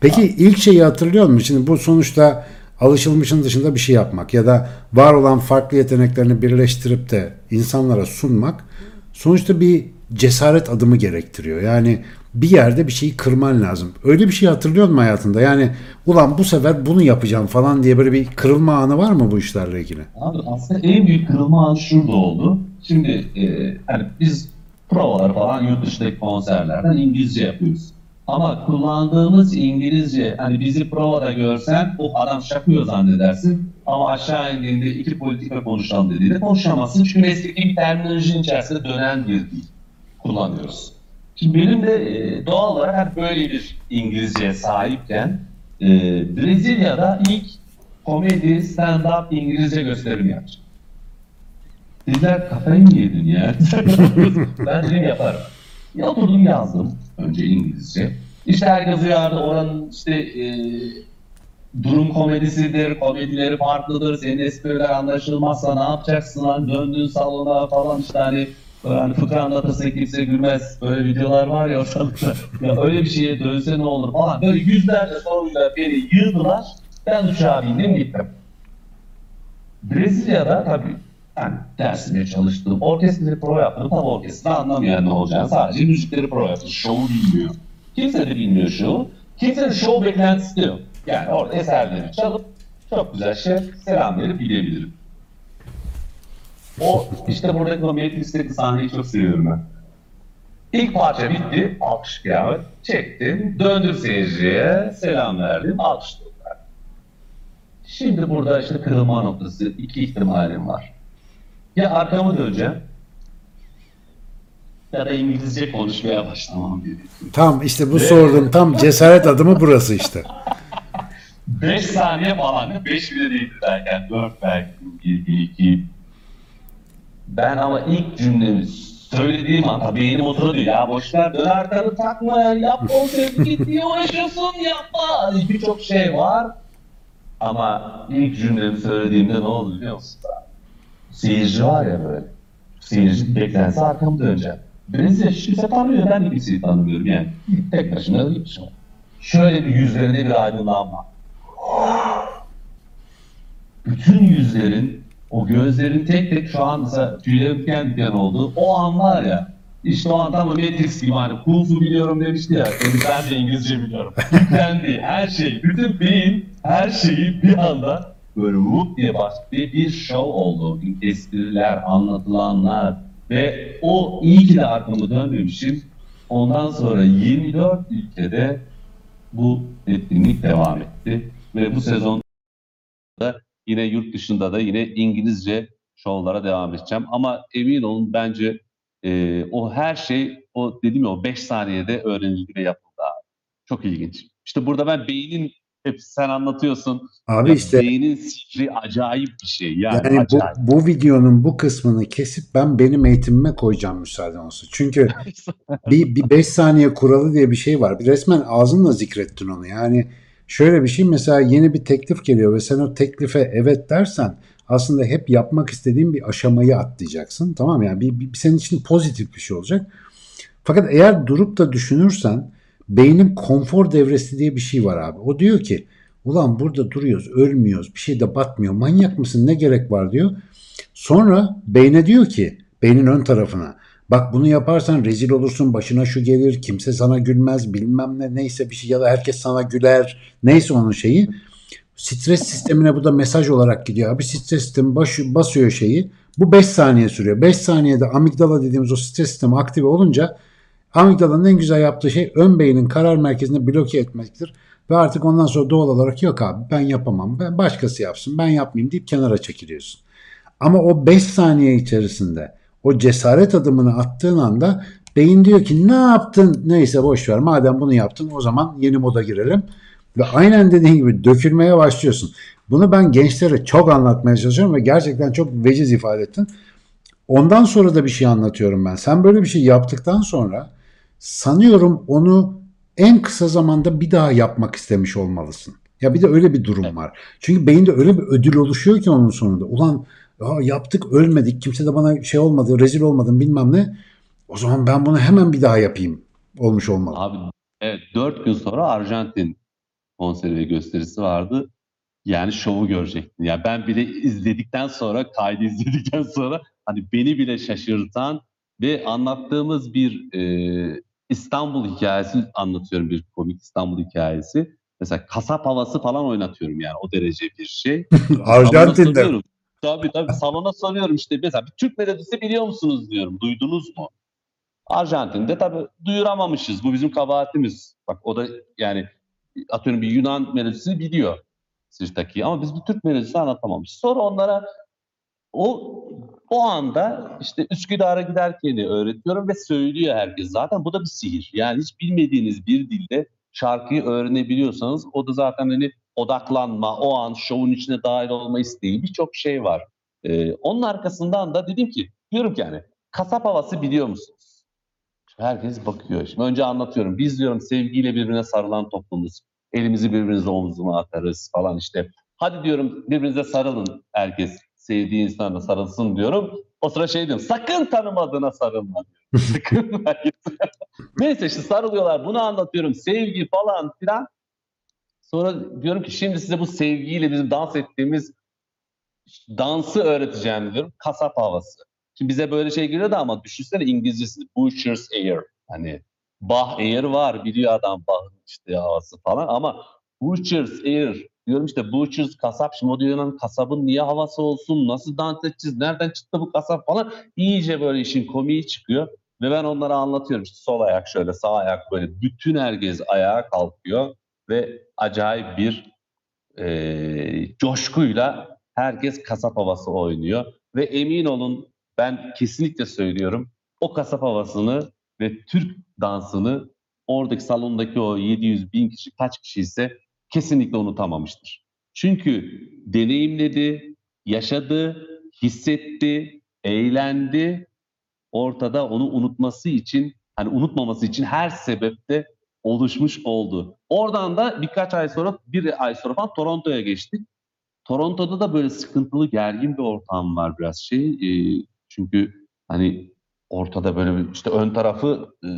[SPEAKER 1] Peki ilk şeyi hatırlıyor musun? Şimdi bu sonuçta alışılmışın dışında bir şey yapmak ya da var olan farklı yeteneklerini birleştirip de insanlara sunmak sonuçta bir cesaret adımı gerektiriyor. Yani bir yerde bir şeyi kırman lazım. Öyle bir şey hatırlıyor musun hayatında? Yani ulan bu sefer bunu yapacağım falan diye böyle bir kırılma anı var mı bu işlerle ilgili?
[SPEAKER 4] Abi aslında en büyük kırılma anı şurada oldu. Şimdi e, hani biz provalar falan yurt dışındaki konserlerden İngilizce yapıyoruz. Ama kullandığımız İngilizce hani bizi provada görsen o adam şakıyor zannedersin. Ama aşağı indiğinde iki politika konuşalım dediğinde konuşamazsın. Çünkü mesleki bir terminolojinin içerisinde dönen bir dil kullanıyoruz. Şimdi benim de e, doğal olarak hani böyle bir İngilizce sahipken e, Brezilya'da ilk komedi, stand-up İngilizce gösterim yapacağım. Dediler kafayı mı yedin ya? ben dedim yaparım. Ya oturdum yazdım önce İngilizce. İşte herkes uyardı oranın işte e, durum komedisidir, komedileri farklıdır, senin espriler anlaşılmazsa ne yapacaksın lan döndüğün salona falan işte hani Hani fıkra anlatırsa kimse gülmez. Böyle videolar var ya ortalıkta. ya öyle bir şeye dönse ne olur falan. Böyle yüzlerce soruyla beni yığdılar. Ben uçağa bindim gittim. Brezilya'da tabii yani dersime çalıştım. Orkestrayı prova yaptım. Tabii orkestra anlamayan ne olacağını. Sadece müzikleri prova yaptım. Şovu bilmiyor. Kimse de bilmiyor şovu. Kimsenin şov beklentisi de yok. Yani orada eserleri çalıp çok güzel şey selam verip gidebilirim. O işte buradaki o Matrix'teki sahneyi çok seviyorum ben. İlk parça bitti. Alkış kıyamet. Çektim. Döndüm seyirciye. Selam verdim. Alkışladılar. Şimdi burada işte kırılma noktası. iki ihtimalim var. Ya arkamı döneceğim. Ya da İngilizce konuşmaya başlamam gerekiyor.
[SPEAKER 1] Tam işte bu sorduğum tam cesaret adımı burası işte.
[SPEAKER 4] 5 saniye falan. 5 bile değildi derken 4 belki 1, 2. Ben ama ilk cümlemi söylediğim an tabii beynim oturuyor ya boşver dön arkanı takma ya yap o sevgi diye uğraşıyorsun yapma. Birçok şey var. Ama ilk cümlemi söylediğimde ne oldu biliyor musun? Seyirci var ya böyle. Seyirci beklentisi arkamı döneceğim. Beni hiç kimse tanımıyor. Ben de kimseyi tanımıyorum yani. Tek başına gitmişim. Şöyle bir yüzlerinde bir aydınlanma bütün yüzlerin, o gözlerin tek tek şu an mesela tüylerim diken diken oldu. O an var ya, işte o an tam Matrix gibi hani Kung biliyorum demişti ya. Dedi, ben de İngilizce biliyorum. Yüklendi, her şey, bütün beyin her şeyi bir anda böyle whoop diye başladı. Bir show oldu. Espriler, anlatılanlar ve o iyi ki de arkamı dönmemişim. Ondan sonra 24 ülkede bu etkinlik devam etti. Ve bu sezon da yine yurt dışında da yine İngilizce şovlara devam edeceğim. Ama emin olun bence e, o her şey o dediğim ya o 5 saniyede öğrenildi ve yapıldı abi. Çok ilginç. İşte burada ben beynin hep sen anlatıyorsun.
[SPEAKER 1] Abi
[SPEAKER 4] Ya
[SPEAKER 1] işte
[SPEAKER 4] beynin sihri acayip bir şey. Yani,
[SPEAKER 1] yani bu,
[SPEAKER 4] acayip.
[SPEAKER 1] bu videonun bu kısmını kesip ben benim eğitimime koyacağım müsaade olsun. Çünkü bir, bir 5 saniye kuralı diye bir şey var. Resmen ağzınla zikrettin onu. Yani şöyle bir şey mesela yeni bir teklif geliyor ve sen o teklife evet dersen aslında hep yapmak istediğin bir aşamayı atlayacaksın. Tamam yani bir, bir, senin için pozitif bir şey olacak. Fakat eğer durup da düşünürsen beynin konfor devresi diye bir şey var abi. O diyor ki ulan burada duruyoruz ölmüyoruz bir şey de batmıyor manyak mısın ne gerek var diyor. Sonra beyne diyor ki beynin ön tarafına bak bunu yaparsan rezil olursun başına şu gelir kimse sana gülmez bilmem ne neyse bir şey ya da herkes sana güler neyse onun şeyi. Stres sistemine bu da mesaj olarak gidiyor. Abi stres sistemi baş, basıyor şeyi. Bu 5 saniye sürüyor. 5 saniyede amigdala dediğimiz o stres sistemi aktive olunca amigdalanın en güzel yaptığı şey ön beynin karar merkezini bloke etmektir. Ve artık ondan sonra doğal olarak yok abi ben yapamam. Ben başkası yapsın ben yapmayayım deyip kenara çekiliyorsun. Ama o 5 saniye içerisinde o cesaret adımını attığın anda beyin diyor ki ne yaptın neyse boş ver madem bunu yaptın o zaman yeni moda girelim. Ve aynen dediğin gibi dökülmeye başlıyorsun. Bunu ben gençlere çok anlatmaya çalışıyorum ve gerçekten çok veciz ifade ettin. Ondan sonra da bir şey anlatıyorum ben. Sen böyle bir şey yaptıktan sonra sanıyorum onu en kısa zamanda bir daha yapmak istemiş olmalısın. Ya bir de öyle bir durum var. Çünkü beyinde öyle bir ödül oluşuyor ki onun sonunda. Ulan ya yaptık ölmedik kimse de bana şey olmadı rezil olmadım bilmem ne. O zaman ben bunu hemen bir daha yapayım olmuş olmalı.
[SPEAKER 4] Abi evet 4 gün sonra Arjantin konseri ve gösterisi vardı. Yani şovu görecektin. Ya ben bile izledikten sonra, kaydı izledikten sonra hani beni bile şaşırtan ve anlattığımız bir e, İstanbul hikayesi anlatıyorum bir komik İstanbul hikayesi. Mesela kasap havası falan oynatıyorum yani o derece bir şey.
[SPEAKER 1] Arjantin'de.
[SPEAKER 4] Tabii tabii salona soruyorum işte mesela bir Türk melodisi biliyor musunuz diyorum. Duydunuz mu? Arjantin'de tabii duyuramamışız. Bu bizim kabahatimiz. Bak o da yani atıyorum bir Yunan melodisini biliyor Sirtaki ama biz bir Türk melodisini anlatamamışız. Sonra onlara o o anda işte Üsküdar'a giderken öğretiyorum ve söylüyor herkes. Zaten bu da bir sihir. Yani hiç bilmediğiniz bir dilde şarkıyı öğrenebiliyorsanız o da zaten hani odaklanma, o an şovun içine dahil olma isteği birçok şey var. Ee, onun arkasından da dedim ki diyorum ki yani kasap havası biliyor musunuz? Herkes bakıyor. Şimdi önce anlatıyorum. Biz diyorum sevgiyle birbirine sarılan toplumuz. Elimizi birbirimize omzuna atarız falan işte. Hadi diyorum birbirinize sarılın herkes. Sevdiği insanla sarılsın diyorum. O sıra şey diyorum sakın tanımadığına sarılma sakın. Neyse işte sarılıyorlar bunu anlatıyorum sevgi falan filan. Sonra diyorum ki şimdi size bu sevgiyle bizim dans ettiğimiz dansı öğreteceğim diyorum. Kasap havası. Şimdi bize böyle şey geliyordu ama düşünsene İngilizcesi Butcher's Ear. Hani Bah Ear var biliyor adam Bach'ın işte havası falan ama Butcher's Ear diyorum işte Butcher's kasap şimdi o diyor lan kasabın niye havası olsun nasıl dans edeceğiz nereden çıktı bu kasap falan iyice böyle işin komiği çıkıyor ve ben onlara anlatıyorum işte sol ayak şöyle sağ ayak böyle bütün herkes ayağa kalkıyor ve acayip bir eee, coşkuyla herkes kasap havası oynuyor ve emin olun ben kesinlikle söylüyorum o kasap havasını ve Türk dansını oradaki salondaki o 700 bin kişi kaç kişi ise kesinlikle unutamamıştır. Çünkü deneyimledi, yaşadı, hissetti, eğlendi. Ortada onu unutması için, hani unutmaması için her sebepte oluşmuş oldu. Oradan da birkaç ay sonra, bir ay sonra falan Toronto'ya geçtik. Toronto'da da böyle sıkıntılı, gergin bir ortam var biraz şey. e, çünkü hani ortada böyle bir işte ön tarafı e,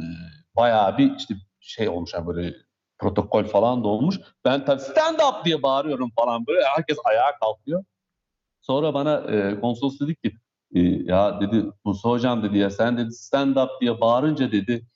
[SPEAKER 4] bayağı bir işte şey olmuş yani böyle protokol falan da olmuş. Ben tabii stand up diye bağırıyorum falan böyle herkes ayağa kalkıyor. Sonra bana e, konsolos dedi ki e, ya dedi Musa hocam dedi ya sen dedi stand up diye bağırınca dedi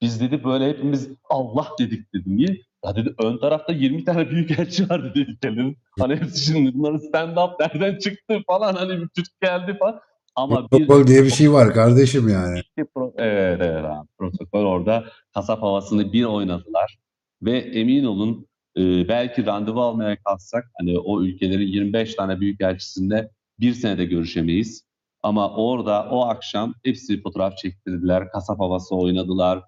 [SPEAKER 4] biz dedi böyle hepimiz Allah dedik dedi. Niye? Ya dedi ön tarafta 20 tane büyükelçi var dedi ülkelerin. Hani hepsi şimdi bunların stand up nereden çıktı falan hani bir Türk geldi falan. Ama bir-
[SPEAKER 1] Protokol diye bir şey var kardeşim yani.
[SPEAKER 4] bir evet, evet abi. Protokol orada kasap havasını bir oynadılar. Ve emin olun e, belki randevu almaya kalksak hani o ülkelerin 25 tane büyükelçisinde bir senede görüşemeyiz. Ama orada o akşam hepsi fotoğraf çektirdiler, kasap havası oynadılar,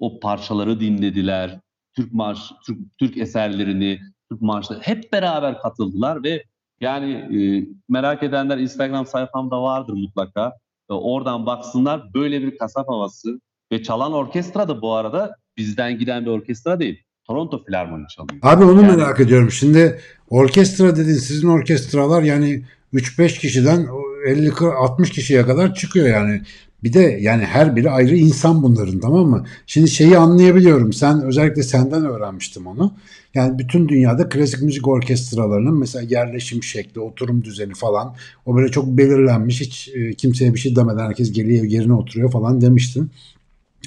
[SPEAKER 4] o parçaları dinlediler, Türk marş, Türk, Türk eserlerini, Türk marşları hep beraber katıldılar ve yani e, merak edenler Instagram sayfamda vardır mutlaka. E, oradan baksınlar böyle bir kasap havası ve çalan orkestra da bu arada bizden giden bir orkestra değil. Toronto Filarmoni çalıyor.
[SPEAKER 1] Abi onu
[SPEAKER 4] Yani-
[SPEAKER 1] merak ediyorum. Şimdi orkestra dedin sizin orkestralar yani 3-5 kişiden 50 60 kişiye kadar çıkıyor yani. Bir de yani her biri ayrı insan bunların tamam mı? Şimdi şeyi anlayabiliyorum. Sen özellikle senden öğrenmiştim onu. Yani bütün dünyada klasik müzik orkestralarının mesela yerleşim şekli, oturum düzeni falan o böyle çok belirlenmiş. Hiç e, kimseye bir şey demeden herkes geliyor yerine oturuyor falan demiştin.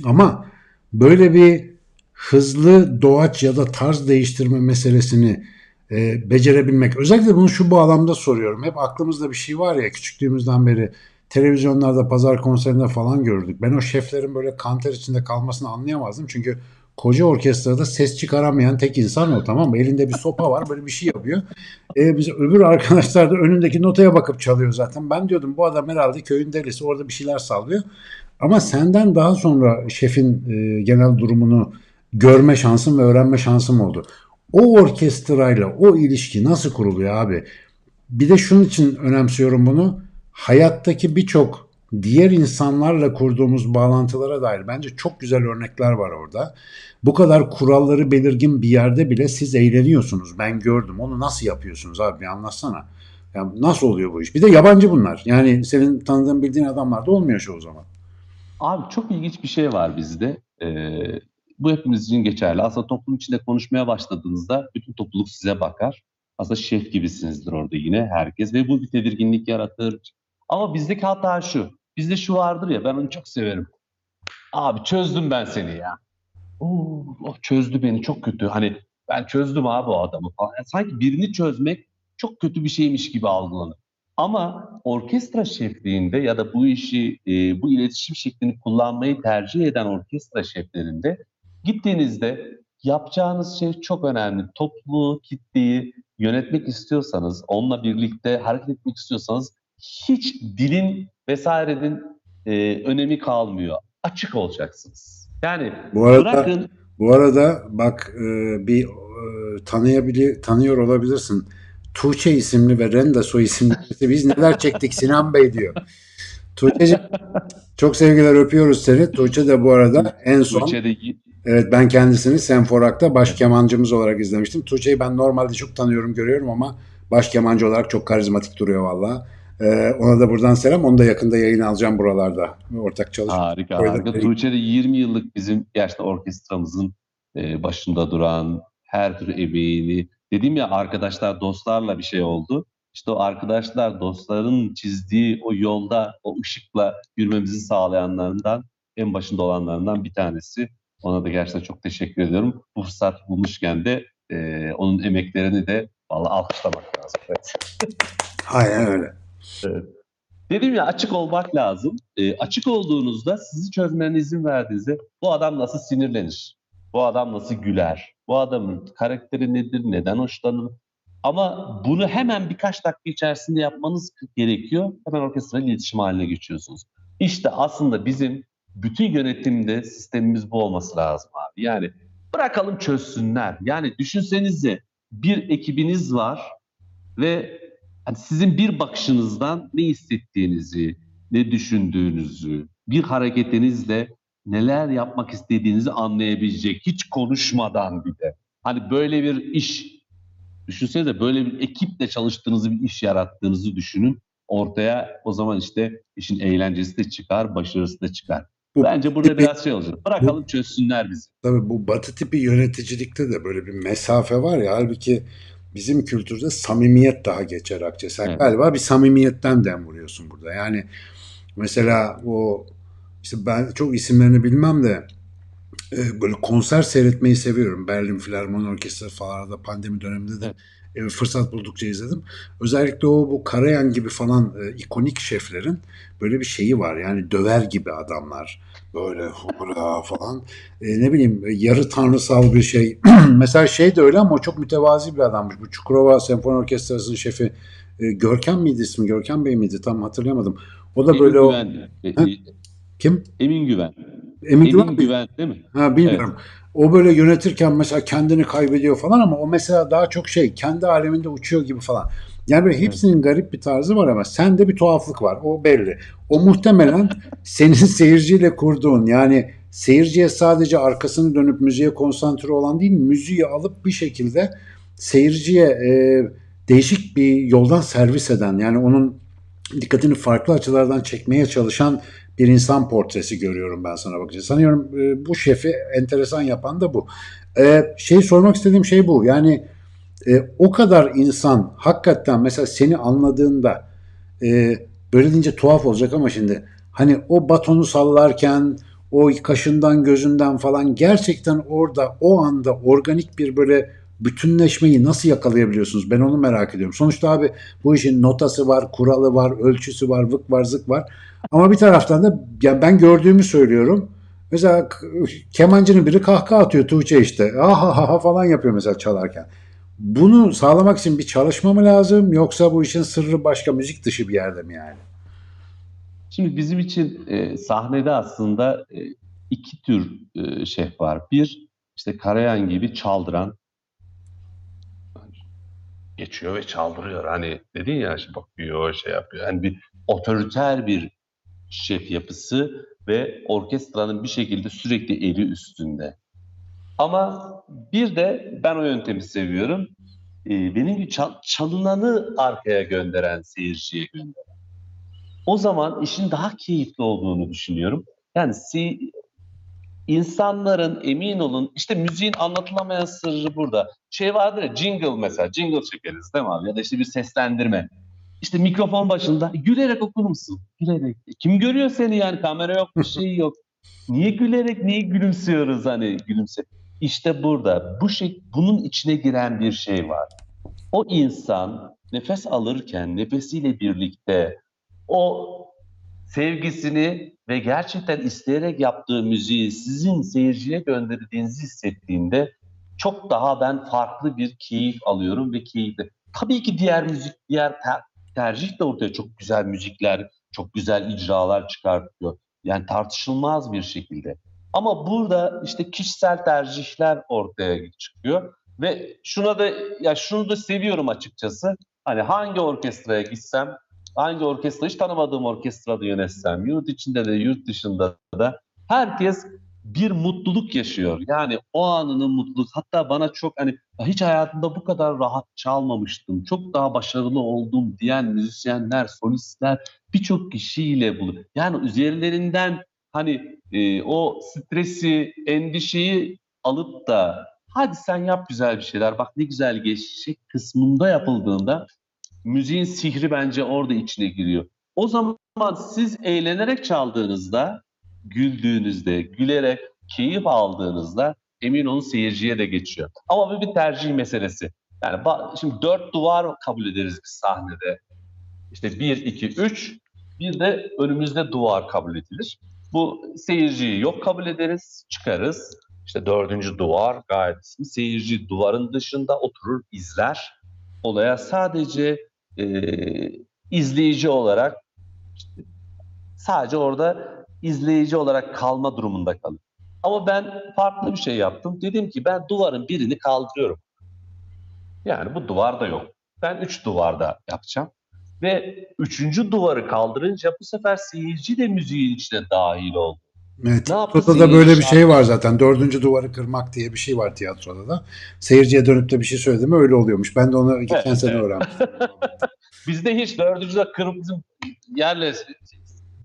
[SPEAKER 1] Ama böyle bir hızlı doğaç ya da tarz değiştirme meselesini e, becerebilmek. Özellikle bunu şu bağlamda soruyorum. Hep aklımızda bir şey var ya küçüklüğümüzden beri televizyonlarda pazar konserinde falan gördük. Ben o şeflerin böyle kanter içinde kalmasını anlayamazdım. Çünkü koca orkestrada ses çıkaramayan tek insan o tamam mı? Elinde bir sopa var böyle bir şey yapıyor. E, biz öbür arkadaşlar da önündeki notaya bakıp çalıyor zaten. Ben diyordum bu adam herhalde köyün delisi orada bir şeyler sallıyor. Ama senden daha sonra şefin e, genel durumunu görme şansım ve öğrenme şansım oldu. O orkestrayla o ilişki nasıl kuruluyor abi? Bir de şunun için önemsiyorum bunu. Hayattaki birçok diğer insanlarla kurduğumuz bağlantılara dair bence çok güzel örnekler var orada. Bu kadar kuralları belirgin bir yerde bile siz eğleniyorsunuz. Ben gördüm. Onu nasıl yapıyorsunuz abi? Bir anlatsana. Ya nasıl oluyor bu iş? Bir de yabancı bunlar. Yani senin tanıdığın bildiğin adamlar da olmuyor çoğu zaman.
[SPEAKER 4] Abi çok ilginç bir şey var bizde. Ee, bu hepimiz için geçerli. Aslında toplum içinde konuşmaya başladığınızda bütün topluluk size bakar. Aslında şef gibisinizdir orada yine herkes ve bu bir tedirginlik yaratır. Ama bizdeki hata şu. Bizde şu vardır ya ben onu çok severim. Abi çözdüm ben seni ya. Oo, çözdü beni çok kötü. Hani ben çözdüm abi o adamı falan. Yani sanki birini çözmek çok kötü bir şeymiş gibi algılanır. Ama orkestra şefliğinde ya da bu işi, e, bu iletişim şeklini kullanmayı tercih eden orkestra şeflerinde gittiğinizde yapacağınız şey çok önemli. Topluluğu, kitleyi yönetmek istiyorsanız, onunla birlikte hareket etmek istiyorsanız hiç dilin vesairenin e, önemi kalmıyor. Açık olacaksınız. Yani
[SPEAKER 1] Bu arada
[SPEAKER 4] bırakın
[SPEAKER 1] Bu arada bak e, bir e, tanıyabili tanıyor olabilirsin. Tuğçe isimli ve Renda soy isimli biz neler çektik Sinan Bey diyor. Tuğçe'cim çok sevgiler öpüyoruz seni. Tuğçe de bu arada en son
[SPEAKER 4] Türkçe'de
[SPEAKER 1] evet ben kendisini Senforak'ta baş kemancımız olarak izlemiştim. Tuğçe'yi ben normalde çok tanıyorum görüyorum ama baş kemancı olarak çok karizmatik duruyor valla. Ee, ona da buradan selam. Onu da yakında yayın alacağım buralarda. Ortak çalışma.
[SPEAKER 4] Harika
[SPEAKER 1] Öyle
[SPEAKER 4] harika. Tuğçe de 20 yıllık bizim gerçekten orkestramızın e, başında duran her türlü emeğini dedim ya arkadaşlar dostlarla bir şey oldu. İşte o arkadaşlar dostların çizdiği o yolda o ışıkla yürümemizi sağlayanlarından en başında olanlarından bir tanesi. Ona da gerçekten çok teşekkür ediyorum. Bu fırsat bulmuşken de e, onun emeklerini de vallahi alkışlamak lazım. Evet.
[SPEAKER 1] Aynen öyle.
[SPEAKER 4] Dedim ya açık olmak lazım. E, açık olduğunuzda sizi çözmene izin verdiğinizde bu adam nasıl sinirlenir? Bu adam nasıl güler? Bu adamın karakteri nedir? Neden hoşlanır? Ama bunu hemen birkaç dakika içerisinde yapmanız gerekiyor. Hemen orkestrayla iletişim haline geçiyorsunuz. İşte aslında bizim bütün yönetimde sistemimiz bu olması lazım abi. Yani bırakalım çözsünler. Yani düşünsenize bir ekibiniz var ve hani sizin bir bakışınızdan ne hissettiğinizi, ne düşündüğünüzü, bir hareketinizle neler yapmak istediğinizi anlayabilecek, hiç konuşmadan bir de. Hani böyle bir iş, düşünsenize böyle bir ekiple çalıştığınızı, bir iş yarattığınızı düşünün. Ortaya o zaman işte işin eğlencesi de çıkar, başarısı da çıkar.
[SPEAKER 1] Bu
[SPEAKER 4] Bence burada
[SPEAKER 1] tipi-
[SPEAKER 4] biraz şey olacak. Bırakalım çözsünler bizi.
[SPEAKER 1] Tabii bu batı tipi yöneticilikte de böyle bir mesafe var ya. Halbuki bizim kültürde samimiyet daha geçer Akçe. Sen
[SPEAKER 4] Evet.
[SPEAKER 1] galiba bir samimiyetten dem vuruyorsun burada. Yani mesela o işte ben çok isimlerini bilmem de e, böyle konser seyretmeyi seviyorum. Berlin Filarmoni Orkestrası falan da pandemi döneminde de e, fırsat buldukça izledim. Özellikle o bu Karayan gibi falan e, ikonik şeflerin böyle bir şeyi var. Yani döver gibi adamlar. Böyle hurra falan. E, ne bileyim yarı tanrısal bir şey. Mesela şey de öyle ama o çok mütevazi bir adammış. Bu Çukurova Senfoni Orkestrası'nın şefi e, Görkem miydi ismi? Görkem Bey miydi? Tam hatırlayamadım. O da
[SPEAKER 4] Emin
[SPEAKER 1] böyle o...
[SPEAKER 4] Güven. e,
[SPEAKER 1] Ha?
[SPEAKER 4] e,
[SPEAKER 1] Kim?
[SPEAKER 4] Emin Güven.
[SPEAKER 1] Emin, Güven
[SPEAKER 4] Emin
[SPEAKER 1] mi?
[SPEAKER 4] Güven değil mi?
[SPEAKER 1] Ha bilmiyorum. O böyle yönetirken mesela kendini kaybediyor falan ama o mesela daha çok şey kendi aleminde uçuyor gibi falan. Yani böyle hepsinin garip bir tarzı var ama sende bir tuhaflık var. O belli. O muhtemelen senin seyirciyle kurduğun yani seyirciye sadece arkasını dönüp müziğe konsantre olan değil müziği alıp bir şekilde seyirciye e, değişik bir yoldan servis eden yani onun dikkatini farklı açılardan çekmeye çalışan bir insan portresi görüyorum ben sana bakınca. Sanıyorum e, bu şefi enteresan yapan da bu. E, şey sormak istediğim şey bu. Yani e, o kadar insan hakikaten mesela seni anladığında e, böyle deyince tuhaf olacak ama şimdi hani o batonu sallarken o kaşından gözünden falan gerçekten orada o anda organik bir böyle bütünleşmeyi nasıl yakalayabiliyorsunuz? Ben onu merak ediyorum. Sonuçta abi bu işin notası var, kuralı var, ölçüsü var, vık var, zık var. Ama bir taraftan da ya ben gördüğümü söylüyorum. Mesela kemancının biri kahkaha atıyor Tuğçe işte. Ha ha ha falan yapıyor mesela çalarken. Bunu sağlamak için bir çalışma mı lazım yoksa bu işin sırrı başka müzik dışı bir yerde mi yani?
[SPEAKER 4] Şimdi bizim için e, sahnede aslında e, iki tür e, şef var. Bir, işte Karayan gibi çaldıran geçiyor ve çaldırıyor. Hani dedin ya işte bakıyor, şey yapıyor. Yani bir otoriter bir şef yapısı ve orkestranın bir şekilde sürekli eli üstünde. Ama bir de ben o yöntemi seviyorum. E, benim gibi çal- çalınanı arkaya gönderen, seyirciye gönderen. O zaman işin daha keyifli olduğunu düşünüyorum. Yani si insanların emin olun işte müziğin anlatılamayan sırrı burada. Şey vardır ya jingle mesela jingle çekeriz değil mi abi ya da işte bir seslendirme. İşte mikrofon başında gülerek okur musun? Gülerek. Kim görüyor seni yani kamera yok bir şey yok. Niye gülerek niye gülümsüyoruz hani gülümse. İşte burada bu şey bunun içine giren bir şey var. O insan nefes alırken nefesiyle birlikte o sevgisini ve gerçekten isteyerek yaptığı müziği sizin seyirciye gönderdiğinizi hissettiğinde çok daha ben farklı bir keyif alıyorum ve keyifli. Tabii ki diğer müzik, diğer ter- tercih de ortaya çok güzel müzikler, çok güzel icralar çıkartıyor. Yani tartışılmaz bir şekilde. Ama burada işte kişisel tercihler ortaya çıkıyor ve şuna da ya şunu da seviyorum açıkçası. Hani hangi orkestraya gitsem hangi orkestra hiç tanımadığım orkestrada yönetsem, yurt içinde de yurt dışında da herkes bir mutluluk yaşıyor. Yani o anının mutluluk. Hatta bana çok hani hiç hayatımda bu kadar rahat çalmamıştım. Çok daha başarılı oldum diyen müzisyenler, solistler birçok kişiyle bulu. Yani üzerlerinden hani e, o stresi, endişeyi alıp da hadi sen yap güzel bir şeyler. Bak ne güzel geçecek kısmında yapıldığında müziğin sihri bence orada içine giriyor. O zaman siz eğlenerek çaldığınızda, güldüğünüzde, gülerek keyif aldığınızda emin olun seyirciye de geçiyor. Ama bu bir tercih meselesi. Yani şimdi dört duvar kabul ederiz biz sahnede. İşte bir, iki, üç. Bir de önümüzde duvar kabul edilir. Bu seyirciyi yok kabul ederiz, çıkarız. İşte dördüncü duvar gayet ismi. Seyirci duvarın dışında oturur, izler. Olaya sadece e, izleyici olarak sadece orada izleyici olarak kalma durumunda kalır. Ama ben farklı bir şey yaptım. Dedim ki ben duvarın birini kaldırıyorum. Yani bu duvar da yok. Ben üç duvarda yapacağım. Ve üçüncü duvarı kaldırınca bu sefer seyirci de müziğin içine dahil oldu.
[SPEAKER 1] Evet,
[SPEAKER 4] Ne
[SPEAKER 1] tiyatroda da
[SPEAKER 4] seyirci
[SPEAKER 1] böyle bir şey var zaten. Dördüncü duvarı kırmak diye bir şey var tiyatroda da. Seyirciye dönüp de bir şey söyledi mi öyle oluyormuş. Ben de onu geçen
[SPEAKER 4] Evet,
[SPEAKER 1] sene
[SPEAKER 4] evet.
[SPEAKER 1] öğrenmiştim.
[SPEAKER 4] Bizde hiç dördüncüde kırıp bizim yerle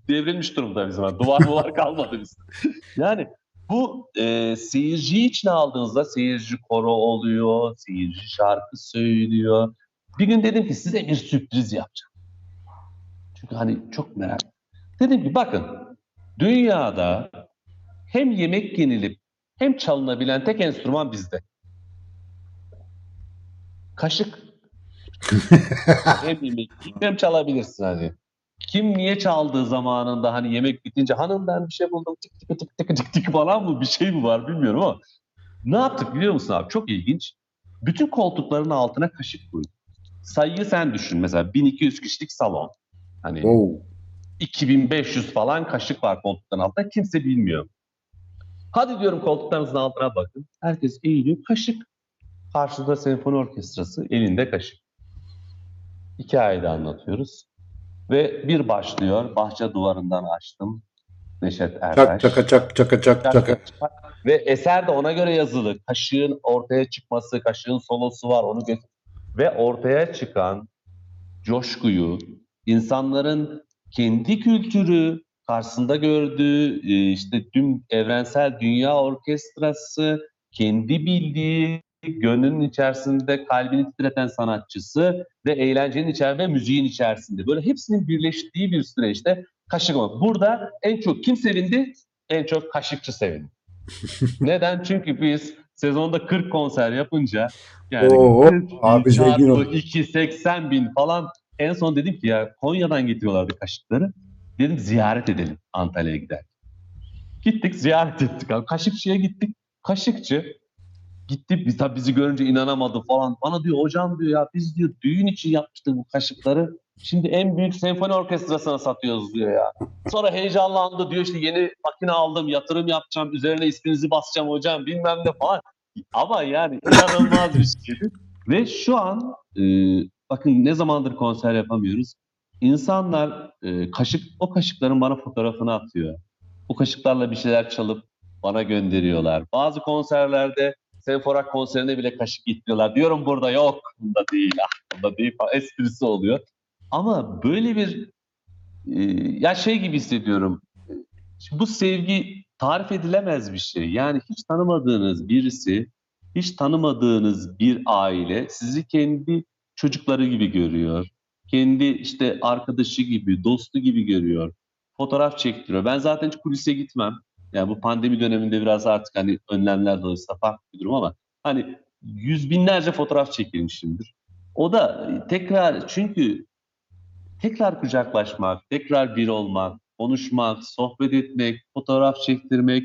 [SPEAKER 4] devrilmiş durumda bizim. Duvar duvar kalmadı bizde. Yani bu e, seyirciyi içine aldığınızda seyirci koro oluyor, seyirci şarkı söylüyor. Bir gün dedim ki size bir sürpriz yapacağım. Çünkü hani çok merak. Dedim ki bakın dünyada hem yemek yenilip hem çalınabilen tek enstrüman bizde. Kaşık. hem yemek hem çalabilirsin hani. Kim niye çaldığı zamanında hani yemek bitince hanım ben bir şey buldum tık tık tık tık tık tık falan mı bir şey mi var bilmiyorum ama ne yaptık biliyor musun abi çok ilginç. Bütün koltukların altına kaşık koyduk. Sayıyı sen düşün mesela 1200 kişilik salon. Hani
[SPEAKER 1] Wow.
[SPEAKER 4] 2500 falan kaşık var koltukların altında kimse bilmiyor. Hadi diyorum koltuklarınızın altına bakın. Herkes eğiliyor kaşık. Karşıda senfoni orkestrası elinde kaşık. Hikayeyi anlatıyoruz. Ve bir başlıyor. Bahçe duvarından açtım. Neşet Ertaş.
[SPEAKER 1] Çak çaka çak çaka çak çaka.
[SPEAKER 4] Ve eser de ona göre yazılı. Kaşığın ortaya çıkması, kaşığın solosu var. Onu gö- ve ortaya çıkan coşkuyu, insanların kendi kültürü karşısında gördüğü e, işte tüm evrensel dünya orkestrası, kendi bildiği gönlünün içerisinde kalbini titreten sanatçısı ve eğlencenin içerisinde ve müziğin içerisinde. Böyle hepsinin birleştiği bir süreçte kaşık olmak. Burada en çok kim sevindi? En çok kaşıkçı sevindi. Neden? Çünkü biz sezonda 40 konser yapınca yani
[SPEAKER 1] Oo,
[SPEAKER 4] 40
[SPEAKER 1] abi zengin
[SPEAKER 4] çarpı
[SPEAKER 1] olduk.
[SPEAKER 4] 2, 80 bin falan en son dedim ki ya Konya'dan getiriyorlardı kaşıkları. Dedim ziyaret edelim Antalya'ya gider. Gittik ziyaret ettik. Abi. Kaşıkçıya gittik. Kaşıkçı gitti biz tabii bizi görünce inanamadı falan. Bana diyor hocam diyor ya biz diyor düğün için yapmıştık bu kaşıkları. Şimdi en büyük senfoni orkestrasına satıyoruz diyor ya. Sonra heyecanlandı diyor işte yeni makine aldım yatırım yapacağım üzerine isminizi basacağım hocam bilmem ne falan. Ama yani inanılmaz bir şeydi. Ve şu an e, bakın ne zamandır konser yapamıyoruz. İnsanlar e, kaşık o kaşıkların bana fotoğrafını atıyor. O kaşıklarla bir şeyler çalıp bana gönderiyorlar. Bazı konserlerde Senforak konserine bile kaşık getiriyorlar. Diyorum burada yok. Bunda değil. Ah, bunda değil. Esprisi oluyor. Ama böyle bir e, ya şey gibi hissediyorum. Şimdi bu sevgi tarif edilemez bir şey. Yani hiç tanımadığınız birisi, hiç tanımadığınız bir aile sizi kendi çocukları gibi görüyor. Kendi işte arkadaşı gibi, dostu gibi görüyor. Fotoğraf çektiriyor. Ben zaten hiç kulise gitmem. Yani bu pandemi döneminde biraz artık hani önlemler dolayısıyla farklı bir durum ama hani yüz binlerce fotoğraf çekilmişimdir. O da tekrar çünkü tekrar kucaklaşmak, tekrar bir olmak, konuşmak, sohbet etmek, fotoğraf çektirmek,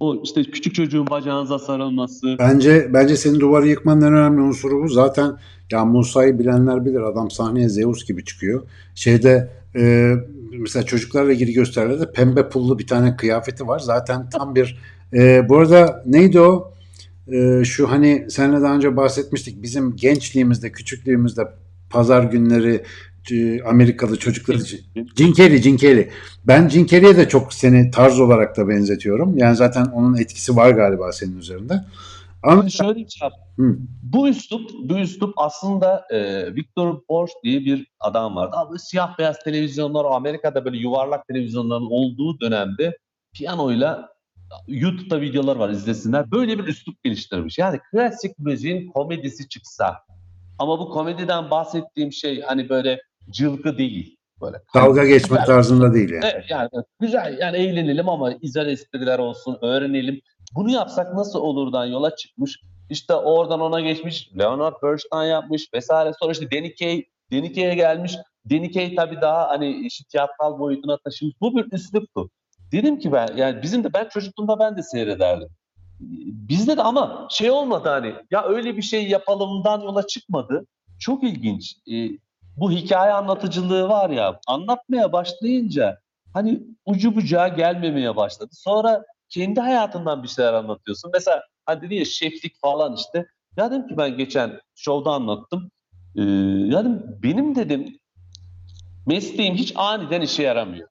[SPEAKER 4] o işte küçük çocuğun bacağınıza sarılması.
[SPEAKER 1] Bence bence senin duvarı yıkmanın en önemli unsuru bu. Zaten ya Musa'yı bilenler bilir. Adam sahneye Zeus gibi çıkıyor. Şeyde e, mesela çocuklarla ilgili gösterilerde pembe pullu bir tane kıyafeti var. Zaten tam bir e, bu arada neydi o? E, şu hani seninle daha önce bahsetmiştik. Bizim gençliğimizde, küçüklüğümüzde pazar günleri Amerikalı çocuklar için. Jim Carrey, Jim Carrey. Ben Jim Carrey'e de çok seni tarz olarak da benzetiyorum. Yani zaten onun etkisi var galiba senin üzerinde. Ama
[SPEAKER 4] şöyle bir şey yap.
[SPEAKER 1] Hı.
[SPEAKER 4] Bu üslup, bu üslup aslında e, Victor Borch diye bir adam vardı. Abi siyah beyaz televizyonlar, Amerika'da böyle yuvarlak televizyonların olduğu dönemde piyanoyla YouTube'da videolar var izlesinler. Böyle bir üslup geliştirmiş. Yani klasik müziğin komedisi çıksa. Ama bu komediden bahsettiğim şey hani böyle cılgı değil. Böyle
[SPEAKER 1] dalga geçme
[SPEAKER 4] Güzel.
[SPEAKER 1] tarzında değil yani.
[SPEAKER 4] Evet yani güzel yani eğlenelim ama güzel espriler olsun, öğrenelim. Bunu yapsak nasıl olurdan yola çıkmış. İşte oradan ona geçmiş, Leonard Bernstein yapmış vesaire. Sonra işte Danny Kaye'ye gelmiş. Kaye tabii daha hani işi tiyatral boyutuna taşımış. Bu bir üsluptu. Dedim ki ben yani bizim de ben çocukluğumda ben de seyrederdim. Bizde de ama şey olmadı hani ya öyle bir şey yapalımdan yola çıkmadı. Çok ilginç. Ee, bu hikaye anlatıcılığı var ya anlatmaya başlayınca hani ucu bucağı gelmemeye başladı. Sonra kendi hayatından bir şeyler anlatıyorsun. Mesela hani dedi ya şeflik falan işte. Ya dedim ki ben geçen şovda anlattım. Ee, ya benim dedim mesleğim hiç aniden işe yaramıyor.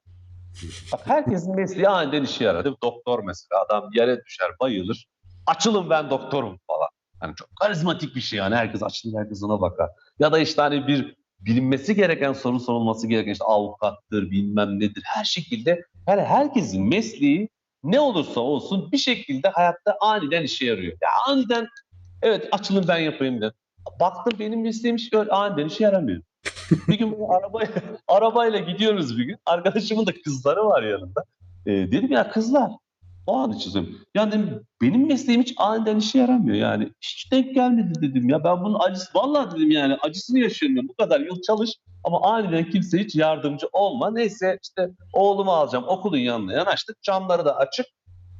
[SPEAKER 4] Bak herkesin mesleği aniden işe yarar. Değil mi? Doktor mesela adam yere düşer bayılır. Açılın ben doktorum falan. Hani çok karizmatik bir şey yani herkes açılır herkes ona bakar. Ya da işte hani bir bilinmesi gereken soru sorulması gereken işte avukattır bilmem nedir her şekilde yani herkesin mesleği ne olursa olsun bir şekilde hayatta aniden işe yarıyor. Ya aniden evet açılın ben yapayım dedim. Baktım benim mesleğim hiç öyle aniden işe yaramıyor. bir gün arabaya, arabayla gidiyoruz bir gün. Arkadaşımın da kızları var yanında. Ee, dedim ya kızlar o an çizim. Yani dedim, benim mesleğim hiç aniden işe yaramıyor yani. Hiç denk gelmedi dedim ya. Ben bunun acısı, vallahi dedim yani acısını yaşıyorum. ya. Bu kadar yıl çalış ama aniden kimse hiç yardımcı olma. Neyse işte oğlumu alacağım okulun yanına yanaştık. Camları da açık.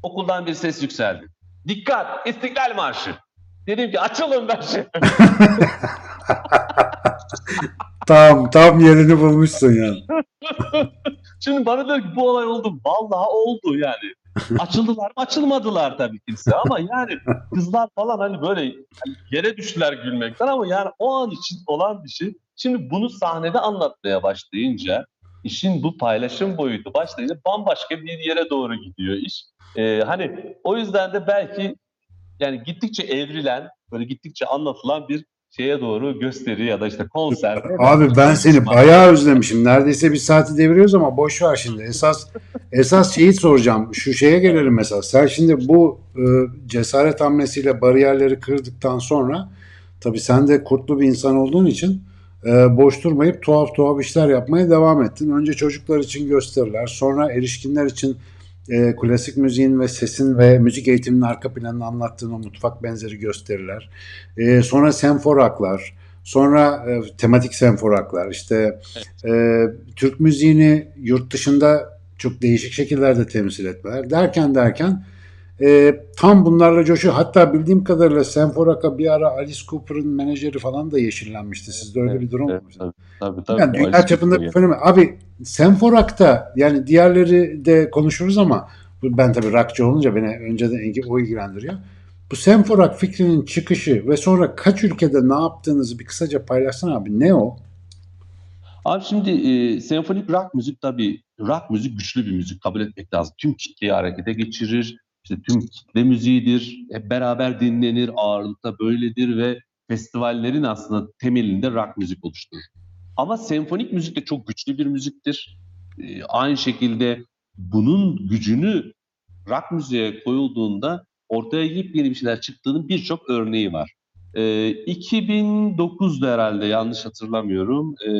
[SPEAKER 4] Okuldan bir ses yükseldi. Dikkat! İstiklal Marşı. Dedim ki açılın ben şey.
[SPEAKER 1] Tam tam yerini bulmuşsun yani.
[SPEAKER 4] Şimdi bana diyor ki bu olay oldu. Vallahi oldu yani. Açıldılar mı? Açılmadılar tabii kimse ama yani kızlar falan hani böyle hani yere düştüler gülmekten ama yani o an için olan bir şey. Şimdi bunu sahnede anlatmaya başlayınca işin bu paylaşım boyutu başlayınca bambaşka bir yere doğru gidiyor iş. Ee, hani o yüzden de belki yani gittikçe evrilen, böyle gittikçe anlatılan bir şeye doğru gösteri ya da işte konser.
[SPEAKER 1] Abi ben seni bayağı özlemişim. Neredeyse bir saati deviriyoruz ama boş ver şimdi. Esas esas şeyi soracağım. Şu şeye gelelim mesela. Sen şimdi bu e, cesaret hamlesiyle bariyerleri kırdıktan sonra tabii sen de kurtlu bir insan olduğun için e, boş durmayıp tuhaf tuhaf işler yapmaya devam ettin. Önce çocuklar için gösteriler, sonra erişkinler için e, klasik müziğin ve sesin ve müzik eğitiminin arka planını anlattığın o mutfak benzeri gösteriler. E, sonra senforaklar, sonra e, tematik senforaklar. İşte e, Türk müziğini yurt dışında çok değişik şekillerde temsil etmeler. Derken derken e, tam bunlarla coşuyor. Hatta bildiğim kadarıyla Senforaka bir ara Alice Cooper'ın menajeri falan da yeşillenmişti. Sizde öyle bir durum
[SPEAKER 4] Evet,
[SPEAKER 1] mu?
[SPEAKER 4] tabii, tabii, tabii.
[SPEAKER 1] Yani dünya
[SPEAKER 4] Alice
[SPEAKER 1] çapında bir fenomen. Abi Senforak'ta yani diğerleri de konuşuruz ama ben tabii rockçı olunca beni önceden o ilgilendiriyor. Bu Senforak fikrinin çıkışı ve sonra kaç ülkede ne yaptığınızı bir kısaca paylaşsana abi. Ne o?
[SPEAKER 4] Abi şimdi e, senfonik rock müzik tabii rock müzik güçlü bir müzik kabul etmek lazım. Tüm kitleyi harekete geçirir. İşte tüm kitle müziğidir. Hep beraber dinlenir. Ağırlıkta böyledir ve festivallerin aslında temelinde rock müzik oluşturur. Ama senfonik müzik de çok güçlü bir müziktir. E, aynı şekilde bunun gücünü rock müziğe koyulduğunda ortaya yepyeni bir şeyler çıktığının birçok örneği var. Ee, 2009'da herhalde yanlış hatırlamıyorum. Ee,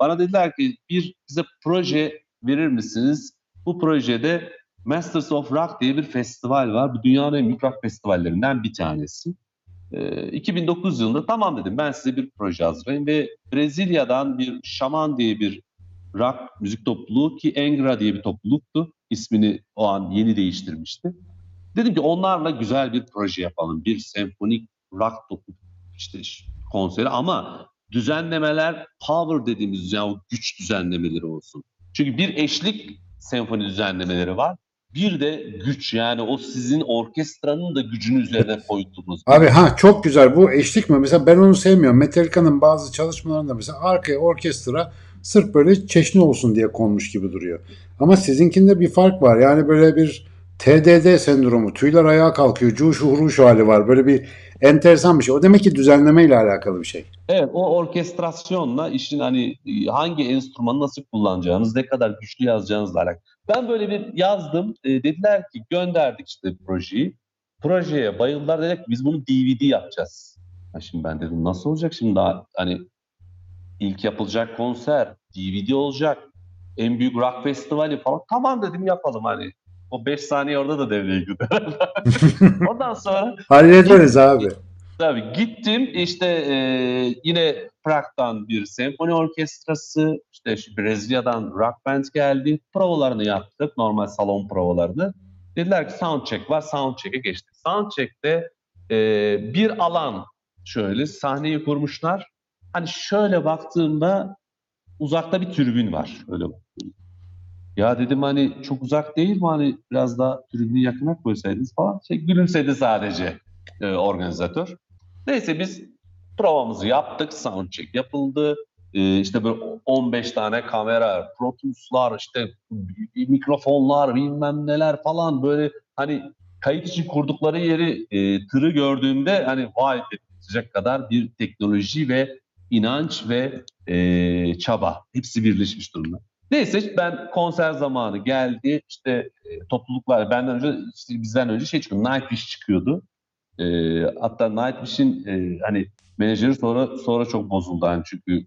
[SPEAKER 4] bana dediler ki bir bize proje verir misiniz? Bu projede Masters of Rock diye bir festival var. Bu dünyanın en büyük rock festivallerinden bir tanesi. Ee, 2009 yılında tamam dedim ben size bir proje hazırlayayım ve Brezilya'dan bir şaman diye bir rock müzik topluluğu ki Engra diye bir topluluktu. İsmini o an yeni değiştirmişti. Dedim ki onlarla güzel bir proje yapalım. Bir senfonik rock topu işte konseri ama düzenlemeler power dediğimiz yani o güç düzenlemeleri olsun. Çünkü bir eşlik senfoni düzenlemeleri var. Bir de güç yani o sizin orkestranın da gücünü üzerine koyduğunuz.
[SPEAKER 1] Abi ha çok güzel bu eşlik mi? Mesela ben onu sevmiyorum. Metallica'nın bazı çalışmalarında mesela arkaya orkestra sırf böyle çeşni olsun diye konmuş gibi duruyor. Ama sizinkinde bir fark var. Yani böyle bir TDD sendromu, tüyler ayağa kalkıyor, cuşu huruş hali var. Böyle bir enteresan bir şey. O demek ki düzenlemeyle alakalı bir şey.
[SPEAKER 4] Evet o orkestrasyonla işin hani hangi enstrümanı nasıl kullanacağınız, ne kadar güçlü yazacağınızla alakalı. Ben böyle bir yazdım. E, dediler ki gönderdik işte projeyi. Projeye bayıldılar. Dedik biz bunu DVD yapacağız. Ha şimdi ben dedim nasıl olacak şimdi daha hani ilk yapılacak konser, DVD olacak. En büyük rock festivali falan. Tamam dedim yapalım hani. O 5 saniye orada da devreye gider. Ondan sonra
[SPEAKER 1] Hallederiz abi.
[SPEAKER 4] Tabii gittim işte e, yine Prag'dan bir senfoni orkestrası, işte Brezilya'dan rock band geldi. Provalarını yaptık, normal salon provalarını. Dediler ki soundcheck var, soundcheck'e geçtik. Soundcheck'te e, bir alan şöyle sahneyi kurmuşlar. Hani şöyle baktığımda uzakta bir tribün var. Öyle. Ya dedim hani çok uzak değil mi hani biraz daha tribünü yakına koysaydınız falan. Şey gülümsedi sadece e, organizatör. Neyse biz provamızı yaptık, soundcheck yapıldı. Ee, işte böyle 15 tane kamera, Pro Tools'lar, işte mikrofonlar, bilmem neler falan böyle hani kayıt için kurdukları yeri e, tırı gördüğümde hani vay dedirtecek kadar bir teknoloji ve inanç ve e, çaba hepsi birleşmiş durumda. Neyse ben konser zamanı geldi işte e, topluluklar benden önce işte bizden önce şey çıkıyordu Nightwish çıkıyordu. E, hatta Nightwish'in e, hani menajeri sonra sonra çok bozuldu yani çünkü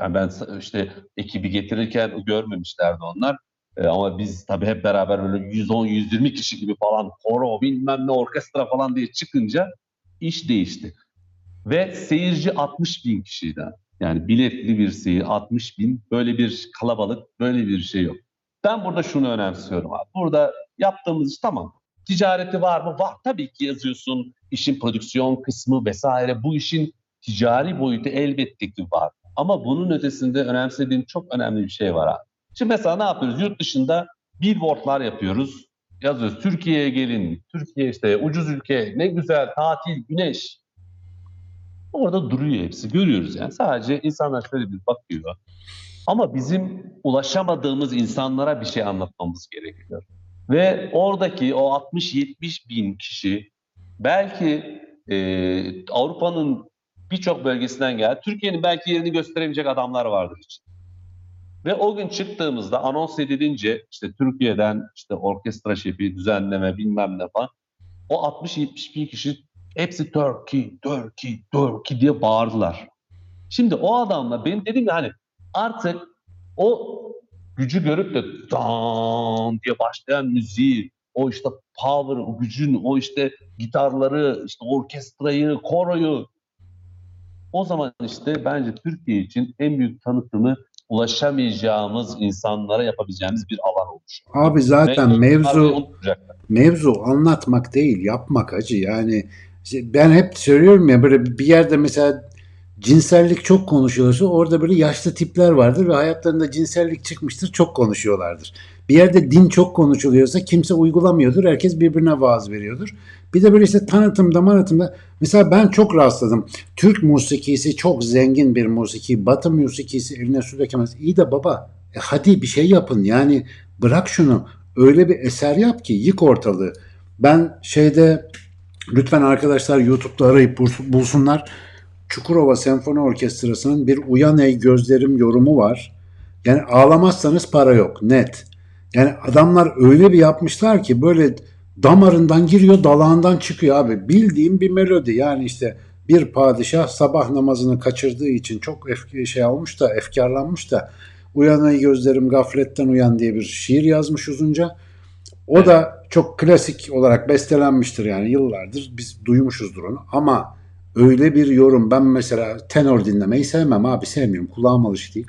[SPEAKER 4] yani ben işte ekibi getirirken görmemişlerdi onlar. E, ama biz tabii hep beraber böyle 110-120 kişi gibi falan koro bilmem ne orkestra falan diye çıkınca iş değişti. Ve seyirci 60 bin kişiydi. Yani biletli bir seyir 60 bin böyle bir kalabalık böyle bir şey yok. Ben burada şunu önemsiyorum abi. Burada yaptığımız iş tamam. Ticareti var mı? Var. Tabii ki yazıyorsun. İşin prodüksiyon kısmı vesaire. Bu işin ticari boyutu elbette ki var. Ama bunun ötesinde önemsediğim çok önemli bir şey var abi. Şimdi mesela ne yapıyoruz? Yurt dışında billboardlar yapıyoruz. Yazıyoruz Türkiye'ye gelin. Türkiye işte ucuz ülke, ne güzel tatil, güneş. Orada duruyor hepsi. Görüyoruz yani. Sadece insanlar şöyle bir bakıyor. Ama bizim ulaşamadığımız insanlara bir şey anlatmamız gerekiyor. Ve oradaki o 60-70 bin kişi belki e, Avrupa'nın birçok bölgesinden geldi. Türkiye'nin belki yerini gösteremeyecek adamlar vardır için. Ve o gün çıktığımızda anons edilince işte Türkiye'den işte orkestra şefi, düzenleme bilmem ne falan o 60-70 bin kişi hepsi Turkey, Turkey, Turkey diye bağırdılar. Şimdi o adamla benim dedim ya hani artık o gücü görüp de dan diye başlayan müziği, o işte power, o gücün, o işte gitarları, işte orkestrayı, koroyu. O zaman işte bence Türkiye için en büyük tanıtımı ulaşamayacağımız insanlara yapabileceğimiz bir alan olmuş.
[SPEAKER 1] Abi zaten
[SPEAKER 4] Ve
[SPEAKER 1] mevzu mevzu anlatmak değil yapmak acı. Yani ben hep söylüyorum ya böyle bir yerde mesela cinsellik çok konuşulursa orada böyle yaşlı tipler vardır ve hayatlarında cinsellik çıkmıştır çok konuşuyorlardır. Bir yerde din çok konuşuluyorsa kimse uygulamıyordur. Herkes birbirine vaaz veriyordur. Bir de böyle işte tanıtımda manıtımda mesela ben çok rastladım. Türk musikisi çok zengin bir musiki. Batı musikisi eline su dökemez. İyi de baba e hadi bir şey yapın yani bırak şunu. Öyle bir eser yap ki yık ortalığı. Ben şeyde lütfen arkadaşlar YouTube'da arayıp bul- bulsunlar. Çukurova Senfoni Orkestrası'nın bir Uyan Ey Gözlerim yorumu var. Yani ağlamazsanız para yok net. Yani adamlar öyle bir yapmışlar ki böyle damarından giriyor dalağından çıkıyor abi. Bildiğim bir melodi yani işte bir padişah sabah namazını kaçırdığı için çok efk- şey olmuş da efkarlanmış da Uyan ey gözlerim gafletten uyan diye bir şiir yazmış uzunca. O da çok klasik olarak bestelenmiştir yani yıllardır biz duymuşuzdur onu ama öyle bir yorum. Ben mesela tenor dinlemeyi sevmem abi sevmiyorum. Kulağım alışık değil.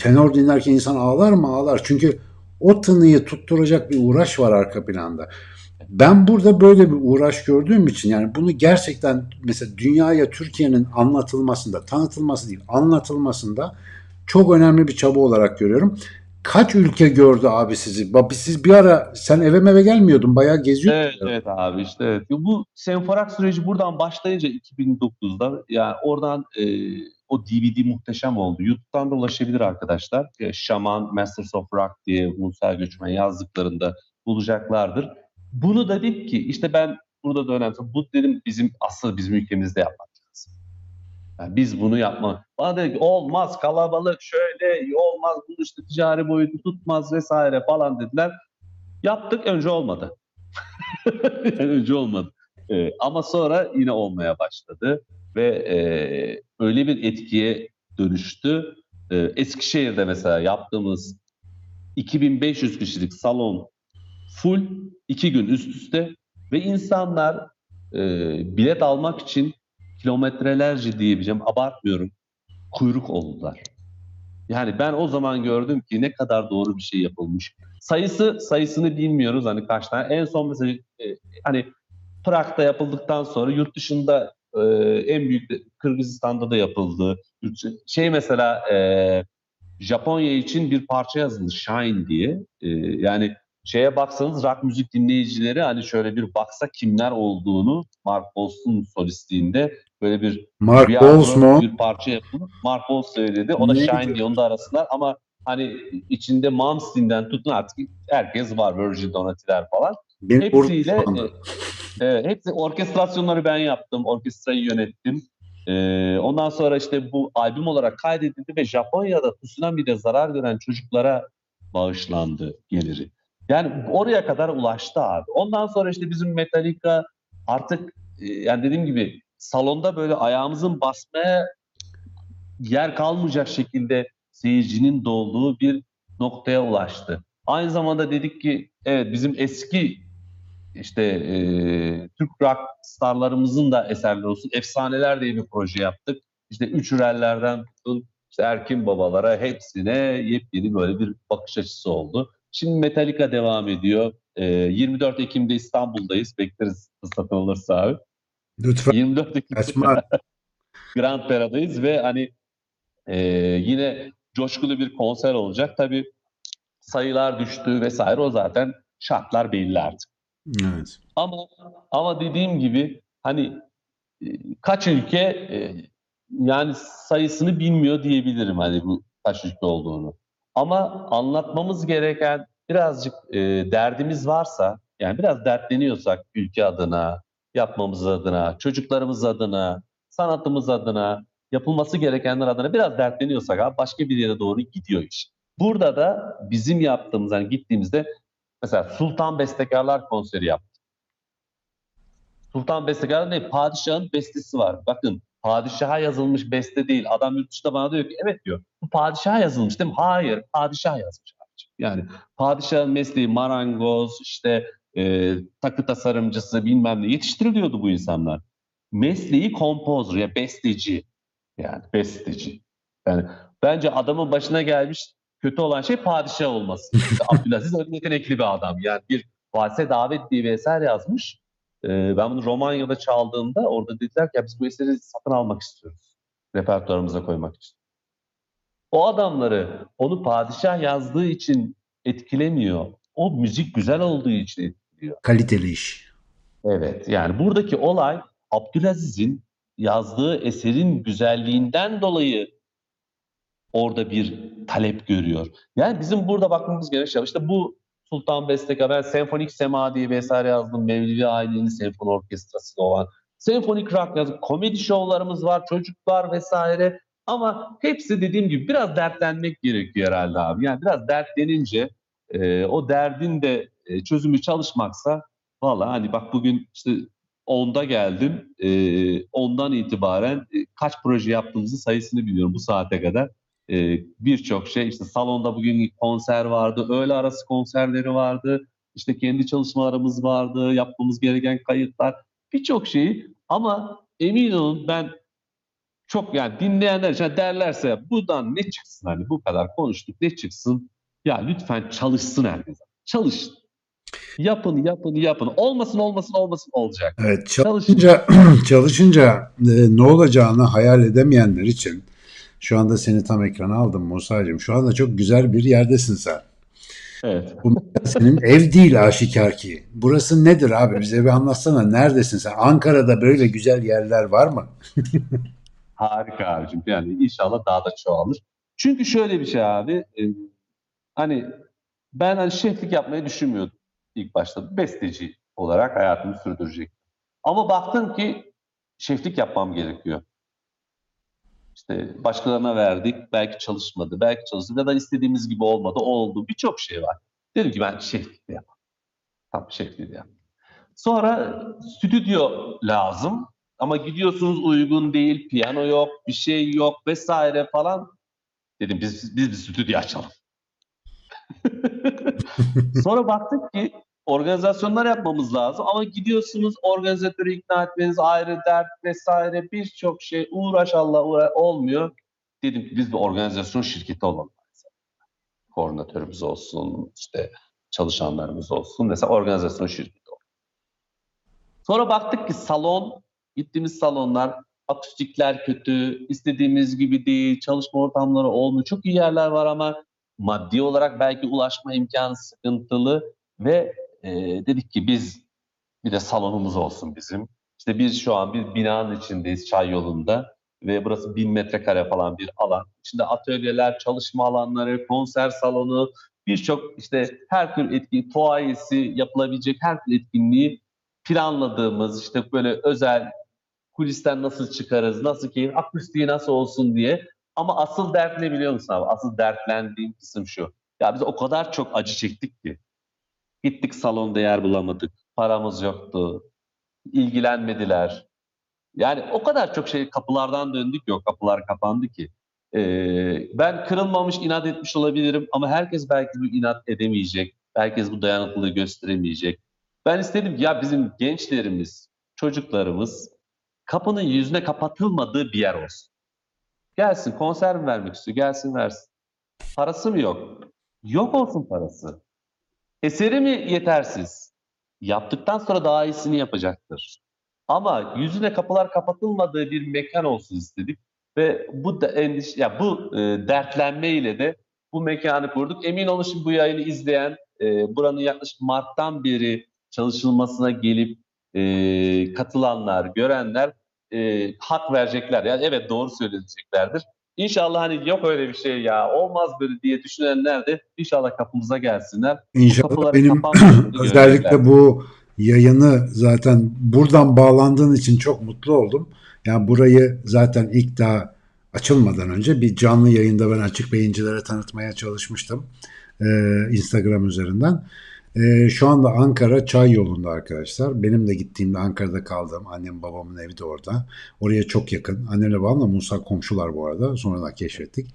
[SPEAKER 1] Tenor dinlerken insan ağlar mı? Ağlar. Çünkü o tınıyı tutturacak bir uğraş var arka planda. Ben burada böyle bir uğraş gördüğüm için yani bunu gerçekten mesela dünyaya Türkiye'nin anlatılmasında, tanıtılması değil, anlatılmasında çok önemli bir çaba olarak görüyorum. Kaç ülke gördü abi sizi? Bak siz bir ara sen eve meve gelmiyordun. Bayağı geziyordun.
[SPEAKER 4] Evet, evet abi işte evet. Bu Senforak süreci buradan başlayınca 2009'da yani oradan e, o DVD muhteşem oldu. YouTube'dan da ulaşabilir arkadaşlar. E, Şaman, Masters of Rock diye Musa Göçmen yazdıklarında bulacaklardır. Bunu da dedik ki işte ben burada da önemli. Bu dedim bizim asıl bizim ülkemizde yapmak. Yani biz bunu yapma. Bana dedi ki olmaz kalabalık şöyle olmaz bu işte ticari boyutu tutmaz vesaire falan dediler. Yaptık önce olmadı. önce olmadı. Ee, ama sonra yine olmaya başladı ve e, öyle bir etkiye dönüştü. Ee, Eskişehir'de mesela yaptığımız 2500 kişilik salon full iki gün üst üste ve insanlar e, bilet almak için kilometrelerce diyebileceğim abartmıyorum kuyruk oldular. Yani ben o zaman gördüm ki ne kadar doğru bir şey yapılmış. Sayısı sayısını bilmiyoruz hani kaç tane. En son mesela e, hani Prag'da yapıldıktan sonra yurt dışında e, en büyük de Kırgızistan'da da yapıldı. Şey mesela e, Japonya için bir parça yazıldı Shine diye. E, yani şeye baksanız rock müzik dinleyicileri hani şöyle bir baksa kimler olduğunu Mark Bols'un solistliğinde böyle bir
[SPEAKER 1] Mark Bowles mu?
[SPEAKER 4] Bir parça yapıldı. Mark Bowles söyledi. O da
[SPEAKER 1] Neydi?
[SPEAKER 4] Shine diye onu da arasınlar ama hani içinde Malmsteen'den tutun artık herkes var. Virgil Donati'ler falan.
[SPEAKER 1] Beni
[SPEAKER 4] Hepsiyle e, e, hepsi orkestrasyonları ben yaptım. Orkestrayı yönettim. E, ondan sonra işte bu albüm olarak kaydedildi ve Japonya'da tsunami'de zarar gören çocuklara bağışlandı geliri. Yani oraya kadar ulaştı abi. Ondan sonra işte bizim Metallica artık e, yani dediğim gibi salonda böyle ayağımızın basmaya yer kalmayacak şekilde seyircinin dolduğu bir noktaya ulaştı. Aynı zamanda dedik ki evet bizim eski işte e, Türk rock starlarımızın da eserleri olsun. Efsaneler diye bir proje yaptık. İşte Üç Ürellerden tutun işte Erkin Babalara hepsine yepyeni böyle bir bakış açısı oldu. Şimdi Metallica devam ediyor. E, 24 Ekim'de İstanbul'dayız. Bekleriz fırsatı olursa abi.
[SPEAKER 1] Lütfen
[SPEAKER 4] 24 Ekim'de. Grand Pera'dayız ve hani e, yine coşkulu bir konser olacak. Tabii sayılar düştü vesaire o zaten şartlar belli artık.
[SPEAKER 1] Evet.
[SPEAKER 4] Ama ama dediğim gibi hani e, kaç ülke e, yani sayısını bilmiyor diyebilirim hani bu kaç ülke olduğunu. Ama anlatmamız gereken birazcık e, derdimiz varsa yani biraz dertleniyorsak ülke adına, yapmamız adına, çocuklarımız adına, sanatımız adına, yapılması gerekenler adına biraz dertleniyorsak abi başka bir yere doğru gidiyor iş. Burada da bizim yaptığımız hani gittiğimizde mesela Sultan Bestekarlar konseri yaptık. Sultan Bestekarlar ne? Padişahın bestesi var. Bakın padişaha yazılmış beste değil. Adam yurt dışında bana diyor ki evet diyor. Bu padişaha yazılmış değil mi? Hayır. Padişah yazmış. Yani padişahın mesleği marangoz, işte e, takı tasarımcısı bilmem ne yetiştiriliyordu bu insanlar. Mesleği kompozör ya besteci. Yani besteci. Yani bence adamın başına gelmiş kötü olan şey padişah olması. İşte Abdülaziz öyle yetenekli bir adam. Yani bir valse davet diye bir eser yazmış. Ee, ben bunu Romanya'da çaldığımda orada dediler ki ya biz bu eseri satın almak istiyoruz. Repertuarımıza koymak için. O adamları onu padişah yazdığı için etkilemiyor. O müzik güzel olduğu için etkiliyor.
[SPEAKER 1] Kaliteli iş.
[SPEAKER 4] Evet yani buradaki olay Abdülaziz'in yazdığı eserin güzelliğinden dolayı orada bir talep görüyor. Yani bizim burada bakmamız gereken şey işte bu Sultan Bestekar, ben Senfonik Sema diye bir eser yazdım. Mevlevi Ailenin senfoni orkestrası olan. Senfonik rock yazdım. Komedi şovlarımız var, çocuklar vesaire. Ama hepsi dediğim gibi biraz dertlenmek gerekiyor herhalde abi. Yani biraz dertlenince e, o derdin de e, çözümü çalışmaksa valla hani bak bugün işte 10'da geldim. E, 10'dan itibaren e, kaç proje yaptığımızı sayısını biliyorum bu saate kadar. E, Birçok şey işte salonda bugün konser vardı, öğle arası konserleri vardı. işte kendi çalışmalarımız vardı, yapmamız gereken kayıtlar. Birçok şeyi ama emin olun ben çok yani dinleyenler için derlerse buradan ne çıksın hani bu kadar konuştuk ne çıksın ya lütfen çalışsın herkes. Çalışın. Yapın, yapın, yapın. Olmasın, olmasın, olmasın olacak.
[SPEAKER 1] Evet
[SPEAKER 4] Çalışın.
[SPEAKER 1] çalışınca çalışınca e, ne olacağını hayal edemeyenler için Şu anda seni tam ekrana aldım Musa'cığım. Şu anda çok güzel bir yerdesin sen.
[SPEAKER 4] Evet.
[SPEAKER 1] Bu senin ev değil aşikar ki. Burası nedir abi? Bize bir anlatsana. Neredesin sen? Ankara'da böyle güzel yerler var mı?
[SPEAKER 4] Harika abicim. Yani inşallah daha da çoğalır. Çünkü şöyle bir şey abi. e, hani ben hani şeflik yapmayı düşünmüyordum ilk başta. Besteci olarak hayatımı sürdürecek. Ama baktım ki şeflik yapmam gerekiyor. İşte başkalarına verdik. Belki çalışmadı. Belki çalıştı. Ya da istediğimiz gibi olmadı. Oldu. Birçok şey var. Dedim ki ben şeflik de yapayım. Tam şeflik de yapayım. Sonra stüdyo lazım. Ama gidiyorsunuz uygun değil, piyano yok, bir şey yok vesaire falan. Dedim biz biz bir stüdyo açalım. Sonra baktık ki organizasyonlar yapmamız lazım ama gidiyorsunuz organizatörü ikna etmeniz ayrı dert vesaire birçok şey uğraş Allah uğra olmuyor. Dedim ki biz bir organizasyon şirketi olalım. Koordinatörümüz olsun, işte çalışanlarımız olsun. Mesela organizasyon şirketi olalım. Sonra baktık ki salon, gittiğimiz salonlar akustikler kötü, istediğimiz gibi değil, çalışma ortamları olmuyor. Çok iyi yerler var ama maddi olarak belki ulaşma imkanı sıkıntılı ve e, dedik ki biz bir de salonumuz olsun bizim. İşte biz şu an bir binanın içindeyiz Çay yolunda ve burası bin metrekare falan bir alan. İçinde atölyeler, çalışma alanları, konser salonu, birçok işte her tür etki, tuvaiyesi yapılabilecek her tür etkinliği planladığımız işte böyle özel kulisten nasıl çıkarız, nasıl keyif, akustiği nasıl olsun diye. Ama asıl dert ne biliyor musun abi? Asıl dertlendiğim kısım şu. Ya biz o kadar çok acı çektik ki. Gittik salonda yer bulamadık. Paramız yoktu. ilgilenmediler. Yani o kadar çok şey kapılardan döndük yok. Kapılar kapandı ki. Ee, ben kırılmamış, inat etmiş olabilirim ama herkes belki bu inat edemeyecek. Herkes bu dayanıklılığı gösteremeyecek. Ben istedim ya bizim gençlerimiz, çocuklarımız kapının yüzüne kapatılmadığı bir yer olsun. Gelsin konser mi vermek istiyor? Gelsin versin. Parası mı yok? Yok olsun parası. Eseri mi yetersiz? Yaptıktan sonra daha iyisini yapacaktır. Ama yüzüne kapılar kapatılmadığı bir mekan olsun istedik ve bu da endiş ya bu e, dertlenmeyle de bu mekanı kurduk. Emin olun şimdi bu yayını izleyen e, buranın yaklaşık Mart'tan beri çalışılmasına gelip e, katılanlar, görenler e, hak verecekler. Yani evet doğru söyleyeceklerdir. İnşallah hani yok öyle bir şey ya olmaz böyle diye düşünenler de inşallah kapımıza gelsinler.
[SPEAKER 1] İnşallah benim özellikle bu yayını zaten buradan bağlandığın için çok mutlu oldum. Yani burayı zaten ilk daha açılmadan önce bir canlı yayında ben açık beyincilere tanıtmaya çalışmıştım. Ee, Instagram üzerinden. Ee, şu anda Ankara Çay yolunda arkadaşlar. Benim de gittiğimde Ankara'da kaldım. Annem babamın evi de orada. Oraya çok yakın. Annemle babamla Musa komşular bu arada. Sonradan keşfettik.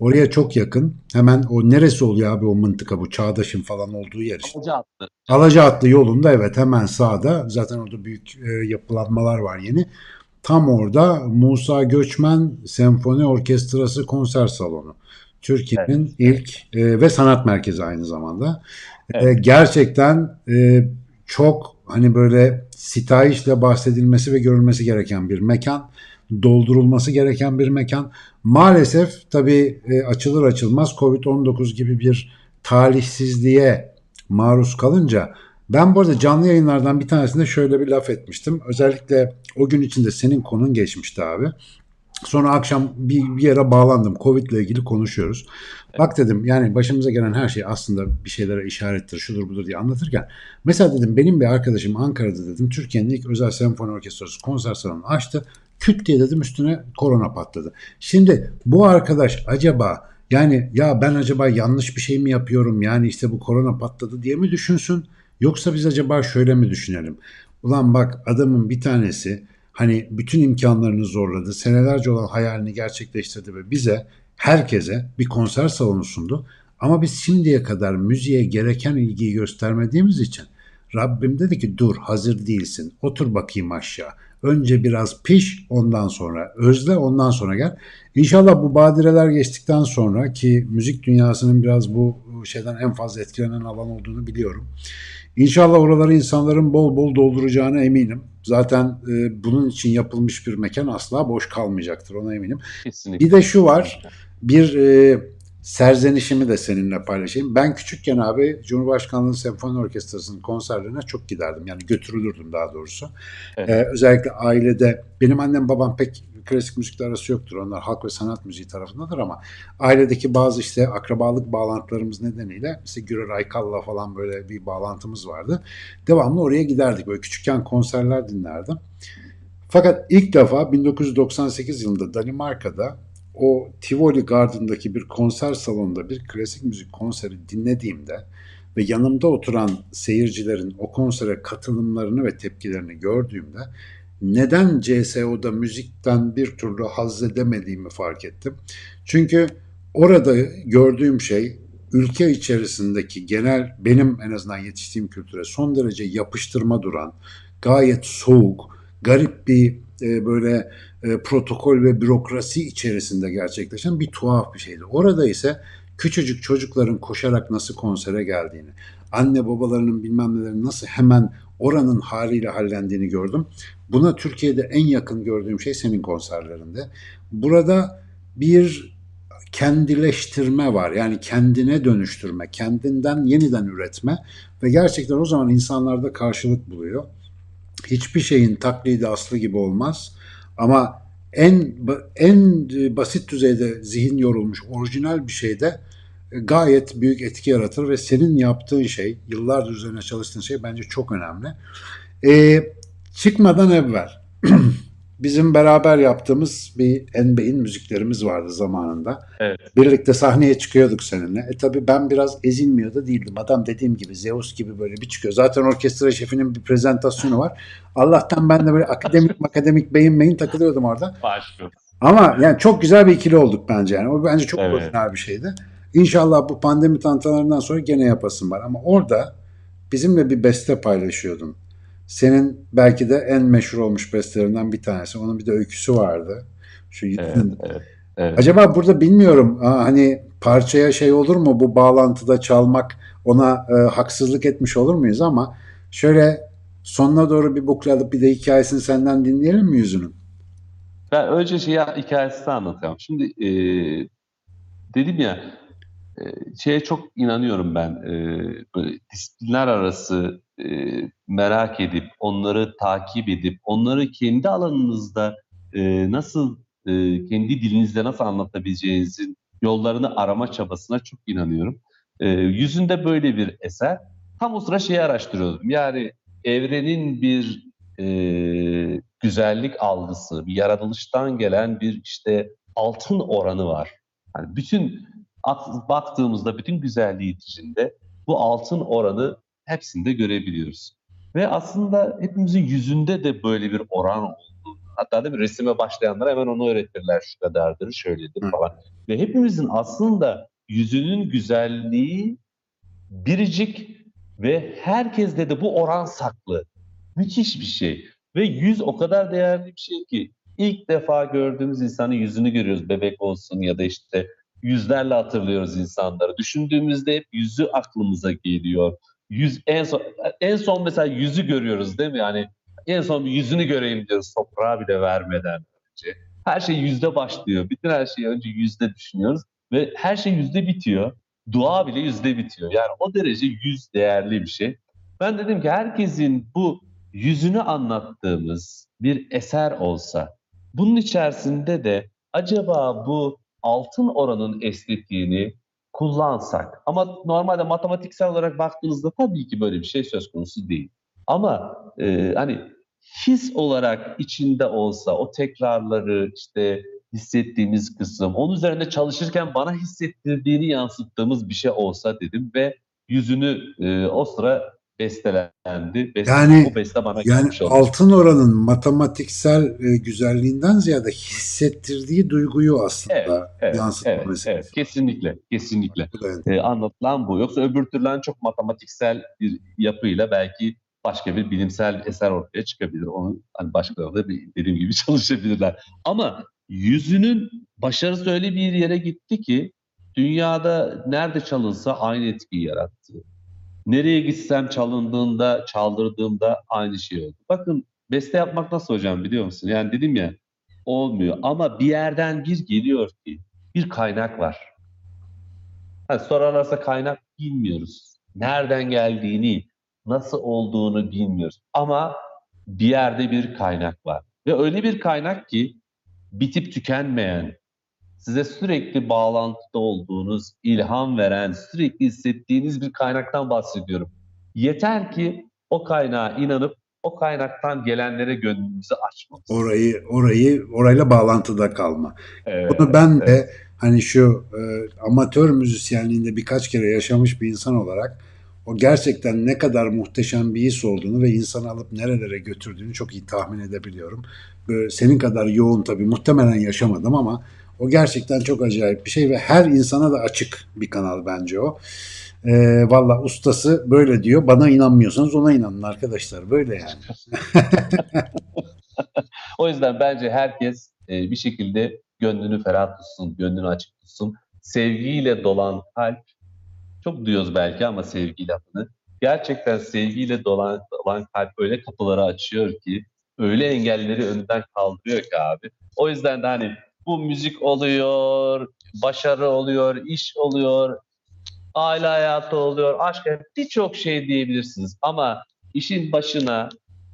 [SPEAKER 1] Oraya çok yakın. Hemen o neresi oluyor abi o mıntıka bu Çağdaş'ın falan olduğu yer işte.
[SPEAKER 4] Hoca attı.
[SPEAKER 1] Alacaatlı yolunda evet hemen sağda. Zaten orada büyük e, yapılanmalar var yeni. Tam orada Musa Göçmen Senfoni Orkestrası konser salonu. Türkiye'nin ilk e, ve sanat merkezi aynı zamanda. E, gerçekten e, çok hani böyle sitayişle bahsedilmesi ve görülmesi gereken bir mekan. Doldurulması gereken bir mekan. Maalesef tabii e, açılır açılmaz Covid-19 gibi bir talihsizliğe maruz kalınca ben bu arada canlı yayınlardan bir tanesinde şöyle bir laf etmiştim. Özellikle o gün içinde senin konun geçmişti abi. Sonra akşam bir, bir yere bağlandım. Covid ile ilgili konuşuyoruz. Bak dedim yani başımıza gelen her şey aslında bir şeylere işarettir, şudur budur diye anlatırken. Mesela dedim benim bir arkadaşım Ankara'da dedim Türkiye'nin ilk özel senfoni orkestrası konser salonu açtı. Küt diye dedim üstüne korona patladı. Şimdi bu arkadaş acaba yani ya ben acaba yanlış bir şey mi yapıyorum yani işte bu korona patladı diye mi düşünsün? Yoksa biz acaba şöyle mi düşünelim? Ulan bak adamın bir tanesi hani bütün imkanlarını zorladı. Senelerce olan hayalini gerçekleştirdi ve bize herkese bir konser salonu sundu. Ama biz şimdiye kadar müziğe gereken ilgiyi göstermediğimiz için Rabbim dedi ki dur hazır değilsin. Otur bakayım aşağı. Önce biraz piş ondan sonra özle ondan sonra gel. İnşallah bu badireler geçtikten sonra ki müzik dünyasının biraz bu şeyden en fazla etkilenen alan olduğunu biliyorum. İnşallah oraları insanların bol bol dolduracağına eminim. Zaten e, bunun için yapılmış bir mekan asla boş kalmayacaktır ona eminim.
[SPEAKER 4] Kesinlikle.
[SPEAKER 1] Bir de şu var. Bir e, serzenişimi de seninle paylaşayım. Ben küçükken abi Cumhurbaşkanlığı Senfoni Orkestrası'nın konserlerine çok giderdim. Yani götürülürdüm daha doğrusu.
[SPEAKER 4] Evet.
[SPEAKER 1] E, özellikle ailede benim annem babam pek klasik müzikle arası yoktur. Onlar halk ve sanat müziği tarafındadır ama ailedeki bazı işte akrabalık bağlantılarımız nedeniyle mesela Gürer Aykal'la falan böyle bir bağlantımız vardı. Devamlı oraya giderdik. Böyle küçükken konserler dinlerdim. Fakat ilk defa 1998 yılında Danimarka'da o Tivoli Garden'daki bir konser salonunda bir klasik müzik konseri dinlediğimde ve yanımda oturan seyircilerin o konsere katılımlarını ve tepkilerini gördüğümde neden CSO'da müzikten bir türlü haz edemediğimi fark ettim. Çünkü orada gördüğüm şey ülke içerisindeki genel benim en azından yetiştiğim kültüre son derece yapıştırma duran, gayet soğuk, garip bir e, böyle e, protokol ve bürokrasi içerisinde gerçekleşen bir tuhaf bir şeydi. Orada ise küçücük çocukların koşarak nasıl konsere geldiğini, anne babalarının bilmem nelerin nasıl hemen oranın haliyle hallendiğini gördüm. Buna Türkiye'de en yakın gördüğüm şey senin konserlerinde. Burada bir kendileştirme var. Yani kendine dönüştürme, kendinden yeniden üretme ve gerçekten o zaman insanlarda karşılık buluyor. Hiçbir şeyin taklidi aslı gibi olmaz ama en en basit düzeyde zihin yorulmuş orijinal bir şeyde gayet büyük etki yaratır ve senin yaptığın şey, yıllardır üzerine çalıştığın şey bence çok önemli. Ee, çıkmadan evvel bizim beraber yaptığımız bir Enbey'in müziklerimiz vardı zamanında.
[SPEAKER 4] Evet.
[SPEAKER 1] Birlikte sahneye çıkıyorduk seninle. E tabi ben biraz ezilmiyor da değildim. Adam dediğim gibi Zeus gibi böyle bir çıkıyor. Zaten orkestra şefinin bir prezentasyonu var. Allah'tan ben de böyle akademik akademik beyin beyin takılıyordum orada.
[SPEAKER 4] Başlıyor.
[SPEAKER 1] Ama yani çok güzel bir ikili olduk bence yani. O bence çok
[SPEAKER 4] Evet.
[SPEAKER 1] orijinal bir şeydi. İnşallah bu pandemi tantanlarından sonra gene yapasın var. Ama orada bizimle bir beste paylaşıyordun. Senin belki de en meşhur olmuş bestelerinden bir tanesi. Onun bir de öyküsü vardı. Şu
[SPEAKER 4] Evet, evet, evet.
[SPEAKER 1] Acaba burada bilmiyorum hani parçaya şey olur mu bu bağlantıda çalmak ona e, haksızlık etmiş olur muyuz ama şöyle sonuna doğru bir bukle alıp bir de hikayesini senden dinleyelim mi yüzünün?
[SPEAKER 4] Ben önce şey hikayesini anlatacağım. Şimdi e, dedim ya şeye çok inanıyorum ben. E, böyle disiplinler arası e, merak edip, onları takip edip, onları kendi alanınızda nasıl, kendi dilinizde nasıl anlatabileceğinizin yollarını arama çabasına çok inanıyorum. Yüzünde böyle bir eser. Tam o sıra şeyi araştırıyordum. Yani evrenin bir e, güzellik algısı, bir yaratılıştan gelen bir işte altın oranı var. Yani bütün at- baktığımızda bütün güzelliği içinde bu altın oranı hepsinde görebiliyoruz. Ve aslında hepimizin yüzünde de böyle bir oran olduğunu, hatta da bir resime başlayanlara hemen onu öğretirler şu kadardır, şöyledir
[SPEAKER 1] Hı.
[SPEAKER 4] falan. Ve hepimizin aslında yüzünün güzelliği biricik ve herkeste de bu oran saklı. Müthiş bir şey. Ve yüz o kadar değerli bir şey ki ilk defa gördüğümüz insanın yüzünü görüyoruz. Bebek olsun ya da işte yüzlerle hatırlıyoruz insanları. Düşündüğümüzde hep yüzü aklımıza geliyor. Yüz en son en son mesela yüzü görüyoruz değil mi? Yani en son yüzünü göreyim diyoruz toprağa bile vermeden önce. Her şey yüzde başlıyor. Bütün her şeyi önce yüzde düşünüyoruz ve her şey yüzde bitiyor. Dua bile yüzde bitiyor. Yani o derece yüz değerli bir şey. Ben dedim ki herkesin bu yüzünü anlattığımız bir eser olsa, bunun içerisinde de acaba bu altın oranın estetiğini kullansak ama normalde matematiksel olarak baktığınızda tabii ki böyle bir şey söz konusu değil. Ama e, hani his olarak içinde olsa o tekrarları işte hissettiğimiz kısım, onun üzerinde çalışırken bana hissettirdiğini yansıttığımız bir şey olsa dedim ve yüzünü e, o sıra bestelendi. Beste,
[SPEAKER 1] Yani-
[SPEAKER 4] bu beste bana
[SPEAKER 1] Yani altın oranın matematiksel e, güzelliğinden ziyade hissettirdiği duyguyu aslında
[SPEAKER 4] Evet, evet,
[SPEAKER 1] yansıtma
[SPEAKER 4] evet,
[SPEAKER 1] meselesi.
[SPEAKER 4] evet, kesinlikle, kesinlikle.
[SPEAKER 1] Enteresan.
[SPEAKER 4] e, anlatılan bu. Yoksa öbür türlü çok matematiksel bir yapıyla belki başka bir bilimsel eser ortaya çıkabilir. Onu hani başkaları da bir- dediğim gibi çalışabilirler. Ama yüzünün başarısı öyle bir yere gitti ki dünyada nerede çalınsa aynı etkiyi yarattı. Nereye gitsem çalındığında, çaldırdığımda aynı şey oldu. Bakın beste yapmak nasıl hocam biliyor musun? Yani dedim ya olmuyor ama bir yerden bir geliyor ki bir kaynak var. Ha, sorarlarsa kaynak bilmiyoruz. Nereden geldiğini, nasıl olduğunu bilmiyoruz. Ama bir yerde bir kaynak var. Ve öyle bir kaynak ki bitip tükenmeyen, size sürekli bağlantıda olduğunuz, ilham veren, sürekli hissettiğiniz bir kaynaktan bahsediyorum. Yeter ki o kaynağa inanıp o kaynaktan gelenlere gönlünüzü açmanız.
[SPEAKER 1] Orayı orayı orayla bağlantıda kalma.
[SPEAKER 4] Evet,
[SPEAKER 1] Bunu ben de
[SPEAKER 4] evet.
[SPEAKER 1] hani şu e, amatör müzisyenliğinde birkaç kere yaşamış bir insan olarak o gerçekten ne kadar muhteşem bir his olduğunu ve insanı alıp nerelere götürdüğünü çok iyi tahmin edebiliyorum. Böyle senin kadar yoğun tabii muhtemelen yaşamadım ama o gerçekten çok acayip bir şey ve her insana da açık bir kanal bence o. E, Valla ustası böyle diyor. Bana inanmıyorsanız ona inanın arkadaşlar. Böyle yani.
[SPEAKER 4] O yüzden bence herkes e, bir şekilde gönlünü ferah tutsun, gönlünü açık tutsun. Sevgiyle dolan kalp, çok duyuyoruz belki ama sevgi lafını. Gerçekten sevgiyle dolan, dolan kalp öyle kapıları açıyor ki, öyle engelleri önünden kaldırıyor ki abi. O yüzden de hani bu müzik oluyor, başarı oluyor, iş oluyor, aile hayatı oluyor, aşk birçok şey diyebilirsiniz. Ama işin başına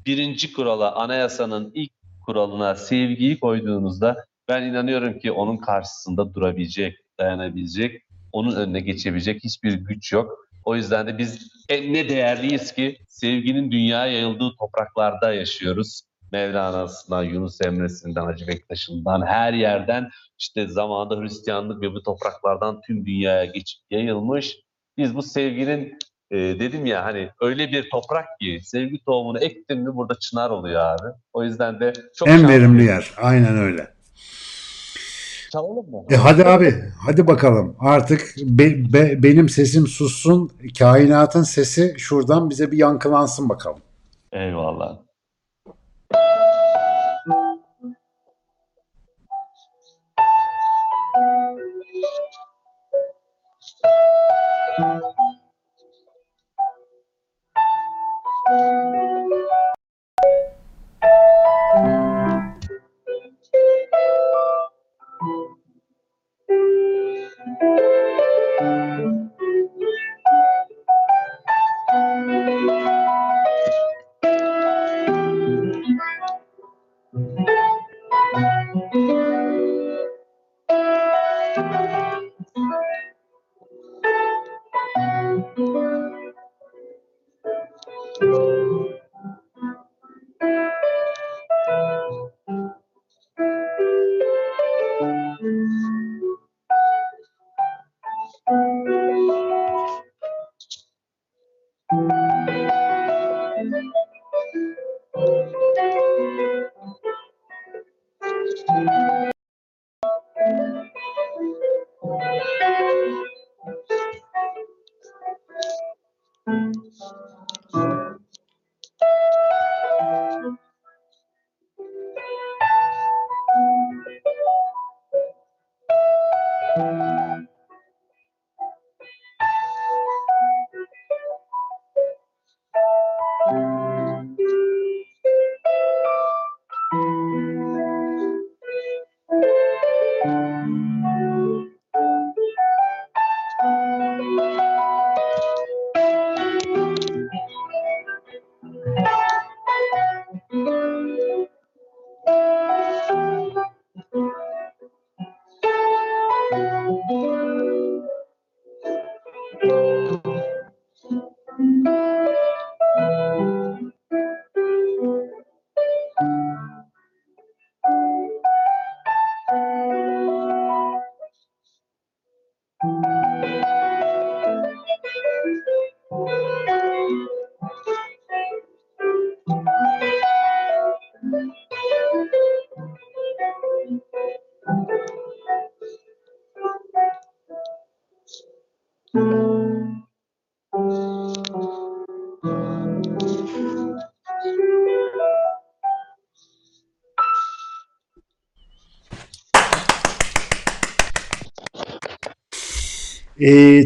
[SPEAKER 4] birinci kurala, anayasanın ilk kuralına sevgiyi koyduğunuzda ben inanıyorum ki onun karşısında durabilecek, dayanabilecek, onun önüne geçebilecek hiçbir güç yok. O yüzden de biz ne değerliyiz ki sevginin dünyaya yayıldığı topraklarda yaşıyoruz. Mevlana'sından, Yunus Emre'sinden, Hacı Bektaş'ından, her yerden işte zamanında Hristiyanlık ve bu topraklardan tüm dünyaya geçip yayılmış. Biz bu sevginin e, dedim ya hani öyle bir toprak ki sevgi tohumunu ektin mi burada çınar oluyor abi. O yüzden de çok
[SPEAKER 1] En verimli yer. Aynen öyle.
[SPEAKER 4] Çalalım mı?
[SPEAKER 1] E hadi abi, hadi bakalım. Artık be- be- benim sesim sussun, kainatın sesi şuradan bize bir yankılansın bakalım.
[SPEAKER 4] Eyvallah.
[SPEAKER 1] 嗯。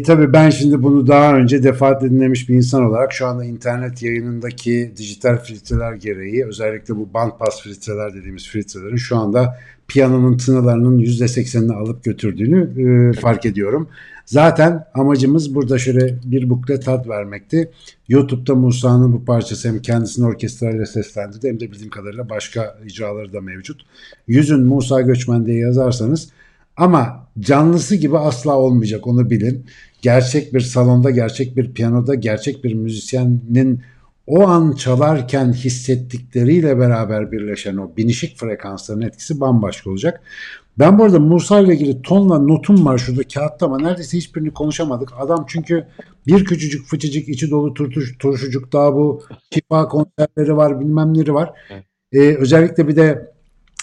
[SPEAKER 1] Tabii ben şimdi bunu daha önce defaatle dinlemiş bir insan olarak şu anda internet yayınındaki dijital filtreler gereği özellikle bu band pass filtreler dediğimiz filtrelerin şu anda piyanonun tınılarının %80'ini alıp götürdüğünü e, fark ediyorum. Zaten amacımız burada şöyle bir bukle tat vermekti. YouTube'da Musa'nın bu parçası hem kendisini orkestrayla seslendirdi hem de bildiğim kadarıyla başka icraları da mevcut. Yüzün Musa Göçmen diye yazarsanız ama canlısı gibi asla olmayacak onu bilin. Gerçek bir salonda, gerçek bir piyanoda, gerçek bir müzisyenin o an çalarken hissettikleriyle beraber birleşen o binişik frekansların etkisi bambaşka olacak. Ben bu arada Musa ile ilgili tonla notum var şurada kağıtta ama neredeyse hiçbirini konuşamadık. Adam çünkü bir küçücük fıçıcık içi dolu turtuş, turşucuk daha bu şifa konserleri var bilmem neleri var. Ee, özellikle bir de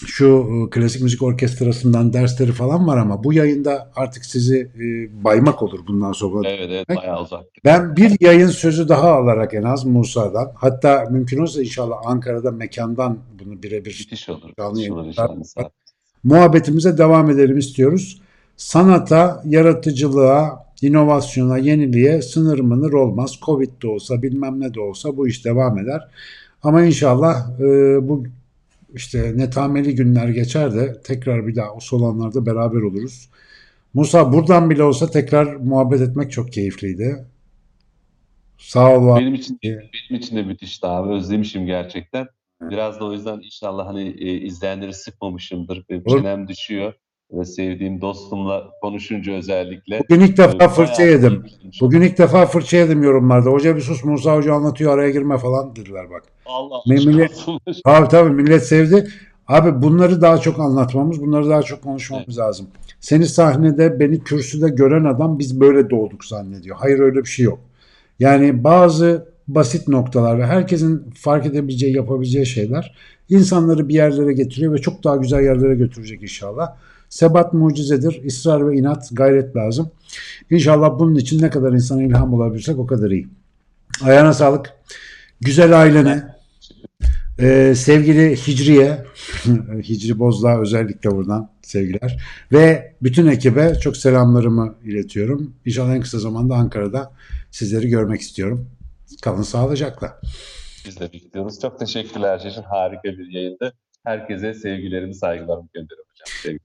[SPEAKER 1] şu e, klasik müzik orkestrasından dersleri falan var ama bu yayında artık sizi e, baymak olur bundan sonra.
[SPEAKER 4] Evet evet bayağı uzak.
[SPEAKER 1] Ben bir yayın sözü daha alarak en az Musa'dan hatta mümkün olursa inşallah Ankara'da mekandan bunu birebir. Canlı yayınlar. muhabbetimize devam edelim istiyoruz. Sanata, yaratıcılığa, inovasyona, yeniliğe sınır mınır olmaz. Covid de olsa bilmem ne de olsa bu iş devam eder. Ama inşallah e, bu işte netameli günler geçer de tekrar bir daha o solanlarda beraber oluruz. Musa buradan bile olsa tekrar muhabbet etmek çok keyifliydi. Sağ ol.
[SPEAKER 4] Benim için benim için de müthişti abi. Özlemişim gerçekten. Biraz da o yüzden inşallah hani e, izleyenleri sıkmamışımdır. Benim çenem düşüyor. Ve sevdiğim dostumla konuşunca özellikle.
[SPEAKER 1] Bugün ilk defa fırça yedim.
[SPEAKER 4] keyifliymiş.
[SPEAKER 1] Bugün ilk defa fırça yedim yorumlarda. Hoca bir sus Musa Hoca anlatıyor araya girme falan dediler bak.
[SPEAKER 4] Allah
[SPEAKER 1] Millet-
[SPEAKER 4] olsun.
[SPEAKER 1] Tabii tabii millet sevdi. Abi bunları daha çok anlatmamız, bunları daha çok konuşmamız lazım. Seni sahnede, beni kürsüde gören adam biz böyle doğduk zannediyor. Hayır öyle bir şey yok. Yani bazı basit noktalar ve herkesin fark edebileceği, yapabileceği şeyler insanları bir yerlere getiriyor ve çok daha güzel yerlere götürecek inşallah. Sebat mucizedir. ısrar ve inat, gayret lazım. İnşallah bunun için ne kadar insana ilham olabilirsek o kadar iyi. Ayağına sağlık. Güzel ailene, ee, sevgili Hicri'ye, Hicri Bozdağ özellikle buradan sevgiler. Ve bütün ekibe çok selamlarımı iletiyorum. İnşallah en kısa zamanda Ankara'da sizleri görmek istiyorum. Kalın sağlıcakla.
[SPEAKER 4] Biz de bekliyoruz. Çok teşekkürler Şeşin. Harika bir yayındı. Herkese sevgilerimi, saygılarımı gönderiyorum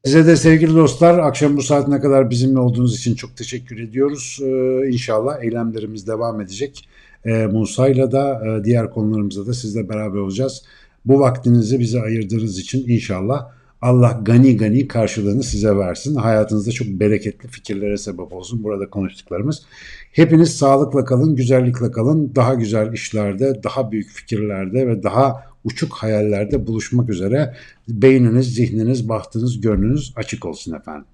[SPEAKER 1] Size de sevgili dostlar akşam bu saatine kadar bizimle olduğunuz için çok teşekkür ediyoruz. Ee, inşallah eylemlerimiz devam edecek. Ee, Musa'yla da e, diğer konularımızda da sizle beraber olacağız. Bu vaktinizi bize ayırdığınız için inşallah Allah gani gani karşılığını size versin. Hayatınızda çok bereketli fikirlere sebep olsun burada konuştuklarımız. Hepiniz sağlıkla kalın, güzellikle kalın. Daha güzel işlerde, daha büyük fikirlerde ve daha uçuk hayallerde buluşmak üzere. Beyniniz, zihniniz, bahtınız, gönlünüz açık olsun efendim.